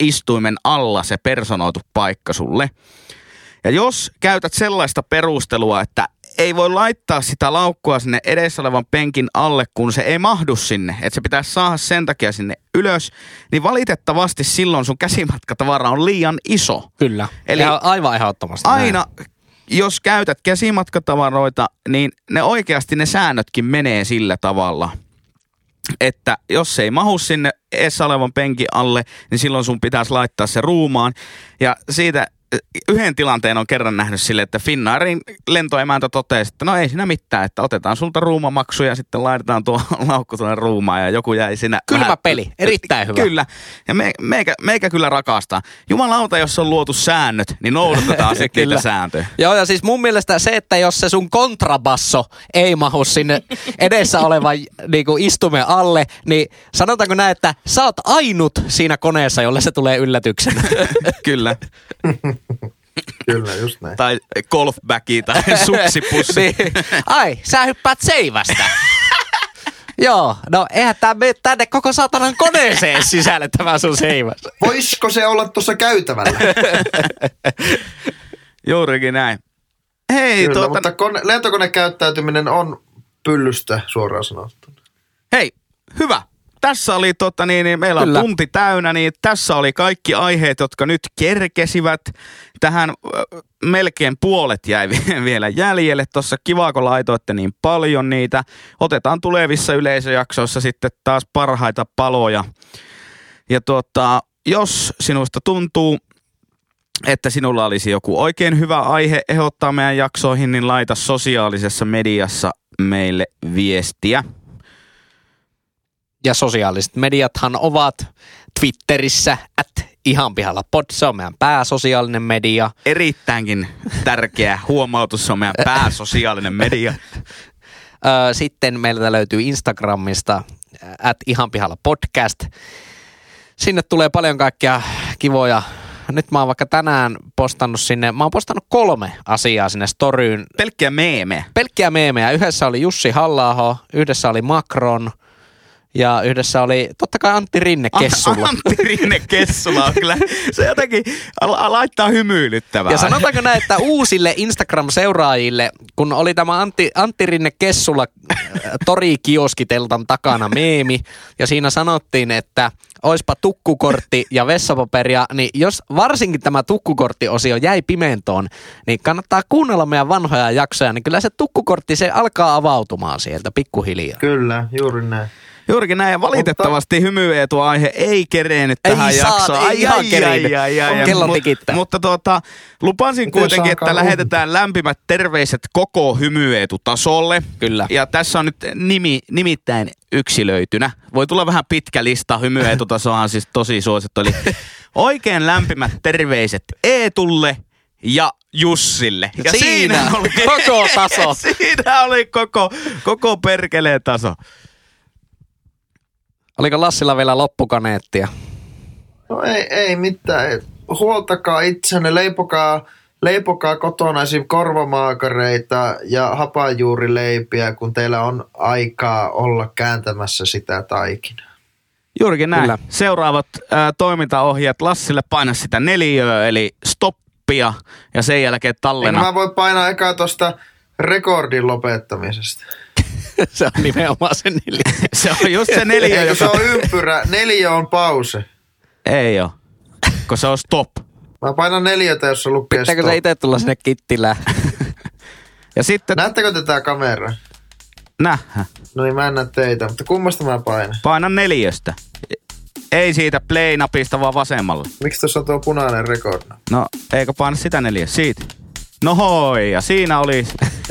istuimen alla se personoitu paikka sulle. Ja jos käytät sellaista perustelua, että ei voi laittaa sitä laukkua sinne edessä olevan penkin alle, kun se ei mahdu sinne, että se pitäisi saada sen takia sinne ylös, niin valitettavasti silloin sun käsimatkatavara on liian iso. Kyllä. Eli- Eli aivan ehdottomasti. näin. Aina, jos käytät käsimatkatavaroita, niin ne oikeasti ne säännötkin menee sillä tavalla, että jos se ei mahu sinne edessä olevan penkin alle, niin silloin sun pitäisi laittaa se ruumaan. Ja siitä yhden tilanteen on kerran nähnyt sille, että Finnairin lentoemäntä totesi, että no ei siinä mitään, että otetaan sulta ruumamaksu ja sitten laitetaan tuo laukku tuonne ruumaan ja joku jäi siinä. Kylmä vähän- peli, erittäin hyvä. Kyllä. Ja me, meikä, meikä kyllä rakastaa. Jumalauta, jos on luotu säännöt, niin noudatetaan sitten Kyllä. niitä sääntöjä. Joo, ja siis mun mielestä se, että jos se sun kontrabasso ei mahu sinne edessä olevan niinku istumen alle, niin sanotaanko näin, että sä oot ainut siinä koneessa, jolle se tulee yllätyksenä. Kyllä. Kyllä, just näin. Tai golfbacki tai suksipussi. niin. Ai, sä hyppäät seivästä. Joo, no eihän tää mene tänne koko satanan koneeseen sisälle tämä sun seiväs. Voisiko se olla tuossa käytävällä? Juurikin näin. Hei, Kyllä, tuota, mutta kone, lentokonekäyttäytyminen on pyllystä suoraan sanottuna. hei, hyvä. Tässä oli, tota, niin, niin, meillä on Kyllä. tunti täynnä, niin tässä oli kaikki aiheet, jotka nyt kerkesivät. Tähän melkein puolet jäi vi- vielä jäljelle. Tuossa kiva, kun laitoitte niin paljon niitä. Otetaan tulevissa yleisöjaksoissa sitten taas parhaita paloja. Ja tota, jos sinusta tuntuu, että sinulla olisi joku oikein hyvä aihe ehdottaa meidän jaksoihin, niin laita sosiaalisessa mediassa meille viestiä. Ja sosiaaliset mediathan ovat Twitterissä, at ihan pihalla pod, se on meidän pääsosiaalinen media. Erittäinkin tärkeä huomautus, se on meidän pääsosiaalinen media. Sitten meiltä löytyy Instagramista at ihan pihalla podcast. Sinne tulee paljon kaikkia kivoja. Nyt mä oon vaikka tänään postannut sinne, mä oon postannut kolme asiaa sinne storyyn. Pelkkiä meemejä. Pelkkiä meemejä. Yhdessä oli Jussi halla yhdessä oli Macron, Ja yhdessä oli totta kai Antti Rinne Kessulla. Antti Rinne Kessula on kyllä, se jotenkin la- laittaa hymyilyttävää. Ja sanotaanko näin, että uusille Instagram-seuraajille, kun oli tämä Antti, Antti Rinne Kessulla äh, tori-kioskiteltan takana meemi, ja siinä sanottiin, että oispa tukkukortti ja vessapaperia, niin jos varsinkin tämä tukkukorttiosio jäi pimentoon, niin kannattaa kuunnella meidän vanhoja jaksoja, niin kyllä se tukkukortti, se alkaa avautumaan sieltä pikkuhiljaa. Kyllä, juuri näin. Juurikin näin, ja valitettavasti hymyeetu aihe ei kerennyt Ei tähän saa, jaksoon. ei ihan kerennyt. Kello Mut- tikittää. Mutta tuota, lupasin Miten kuitenkin, että lähetetään lämpimät terveiset koko hymyetu tasolle. Kyllä. Ja tässä on nyt nimi, nimittäin yksilöitynä. Voi tulla vähän pitkä lista, hymyetutasohan siis tosi suosittu. Eli oikein lämpimät terveiset Eetulle ja Jussille. Ja Siinä koko taso. siinä oli koko, koko perkeleen taso. Oliko Lassilla vielä loppukaneettia? No ei, ei mitään. Huoltakaa itsenne, leipokaa, leipokaa kotona esim. korvamaakareita ja hapajuurileipiä, kun teillä on aikaa olla kääntämässä sitä taikinaa. Juurikin näin. Kyllä. Seuraavat ää, toimintaohjeet Lassille paina sitä neliöä, eli stoppia, ja sen jälkeen Eikö tallenna. mä voi painaa eka tuosta rekordin lopettamisesta? se on nimenomaan se neljä. Se on just se neliö, Eikö se joka... on ympyrä, neljä on pause. Ei oo, kun se on stop. Mä painan neljätä, jos se lukee Pitääkö stop. se itse tulla sinne kittilään? Ja sitten Näettekö te tää kamera? nähdään. No niin, mä en näe teitä, mutta kummasta mä painan? Paina neljästä. Ei siitä play-napista, vaan vasemmalle. Miksi tuossa on tuo punainen record? No, eikö paina sitä neljä? Siitä. No hoi, ja siinä oli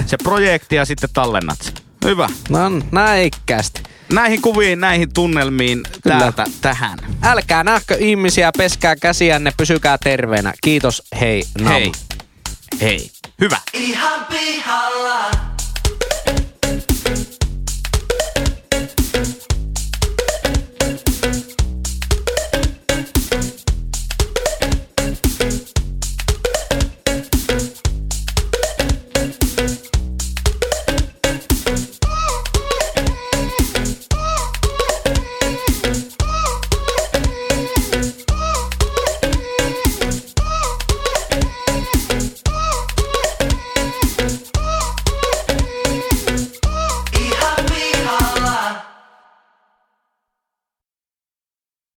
se projekti ja sitten tallennat sen. Hyvä. No näikkäästi. Näihin kuviin, näihin tunnelmiin Kyllä. täältä tähän. Älkää nähkö ihmisiä, peskää käsiänne, pysykää terveenä. Kiitos, hei. Nam. Hei. Hei. Hyvä. Ihan pihalla.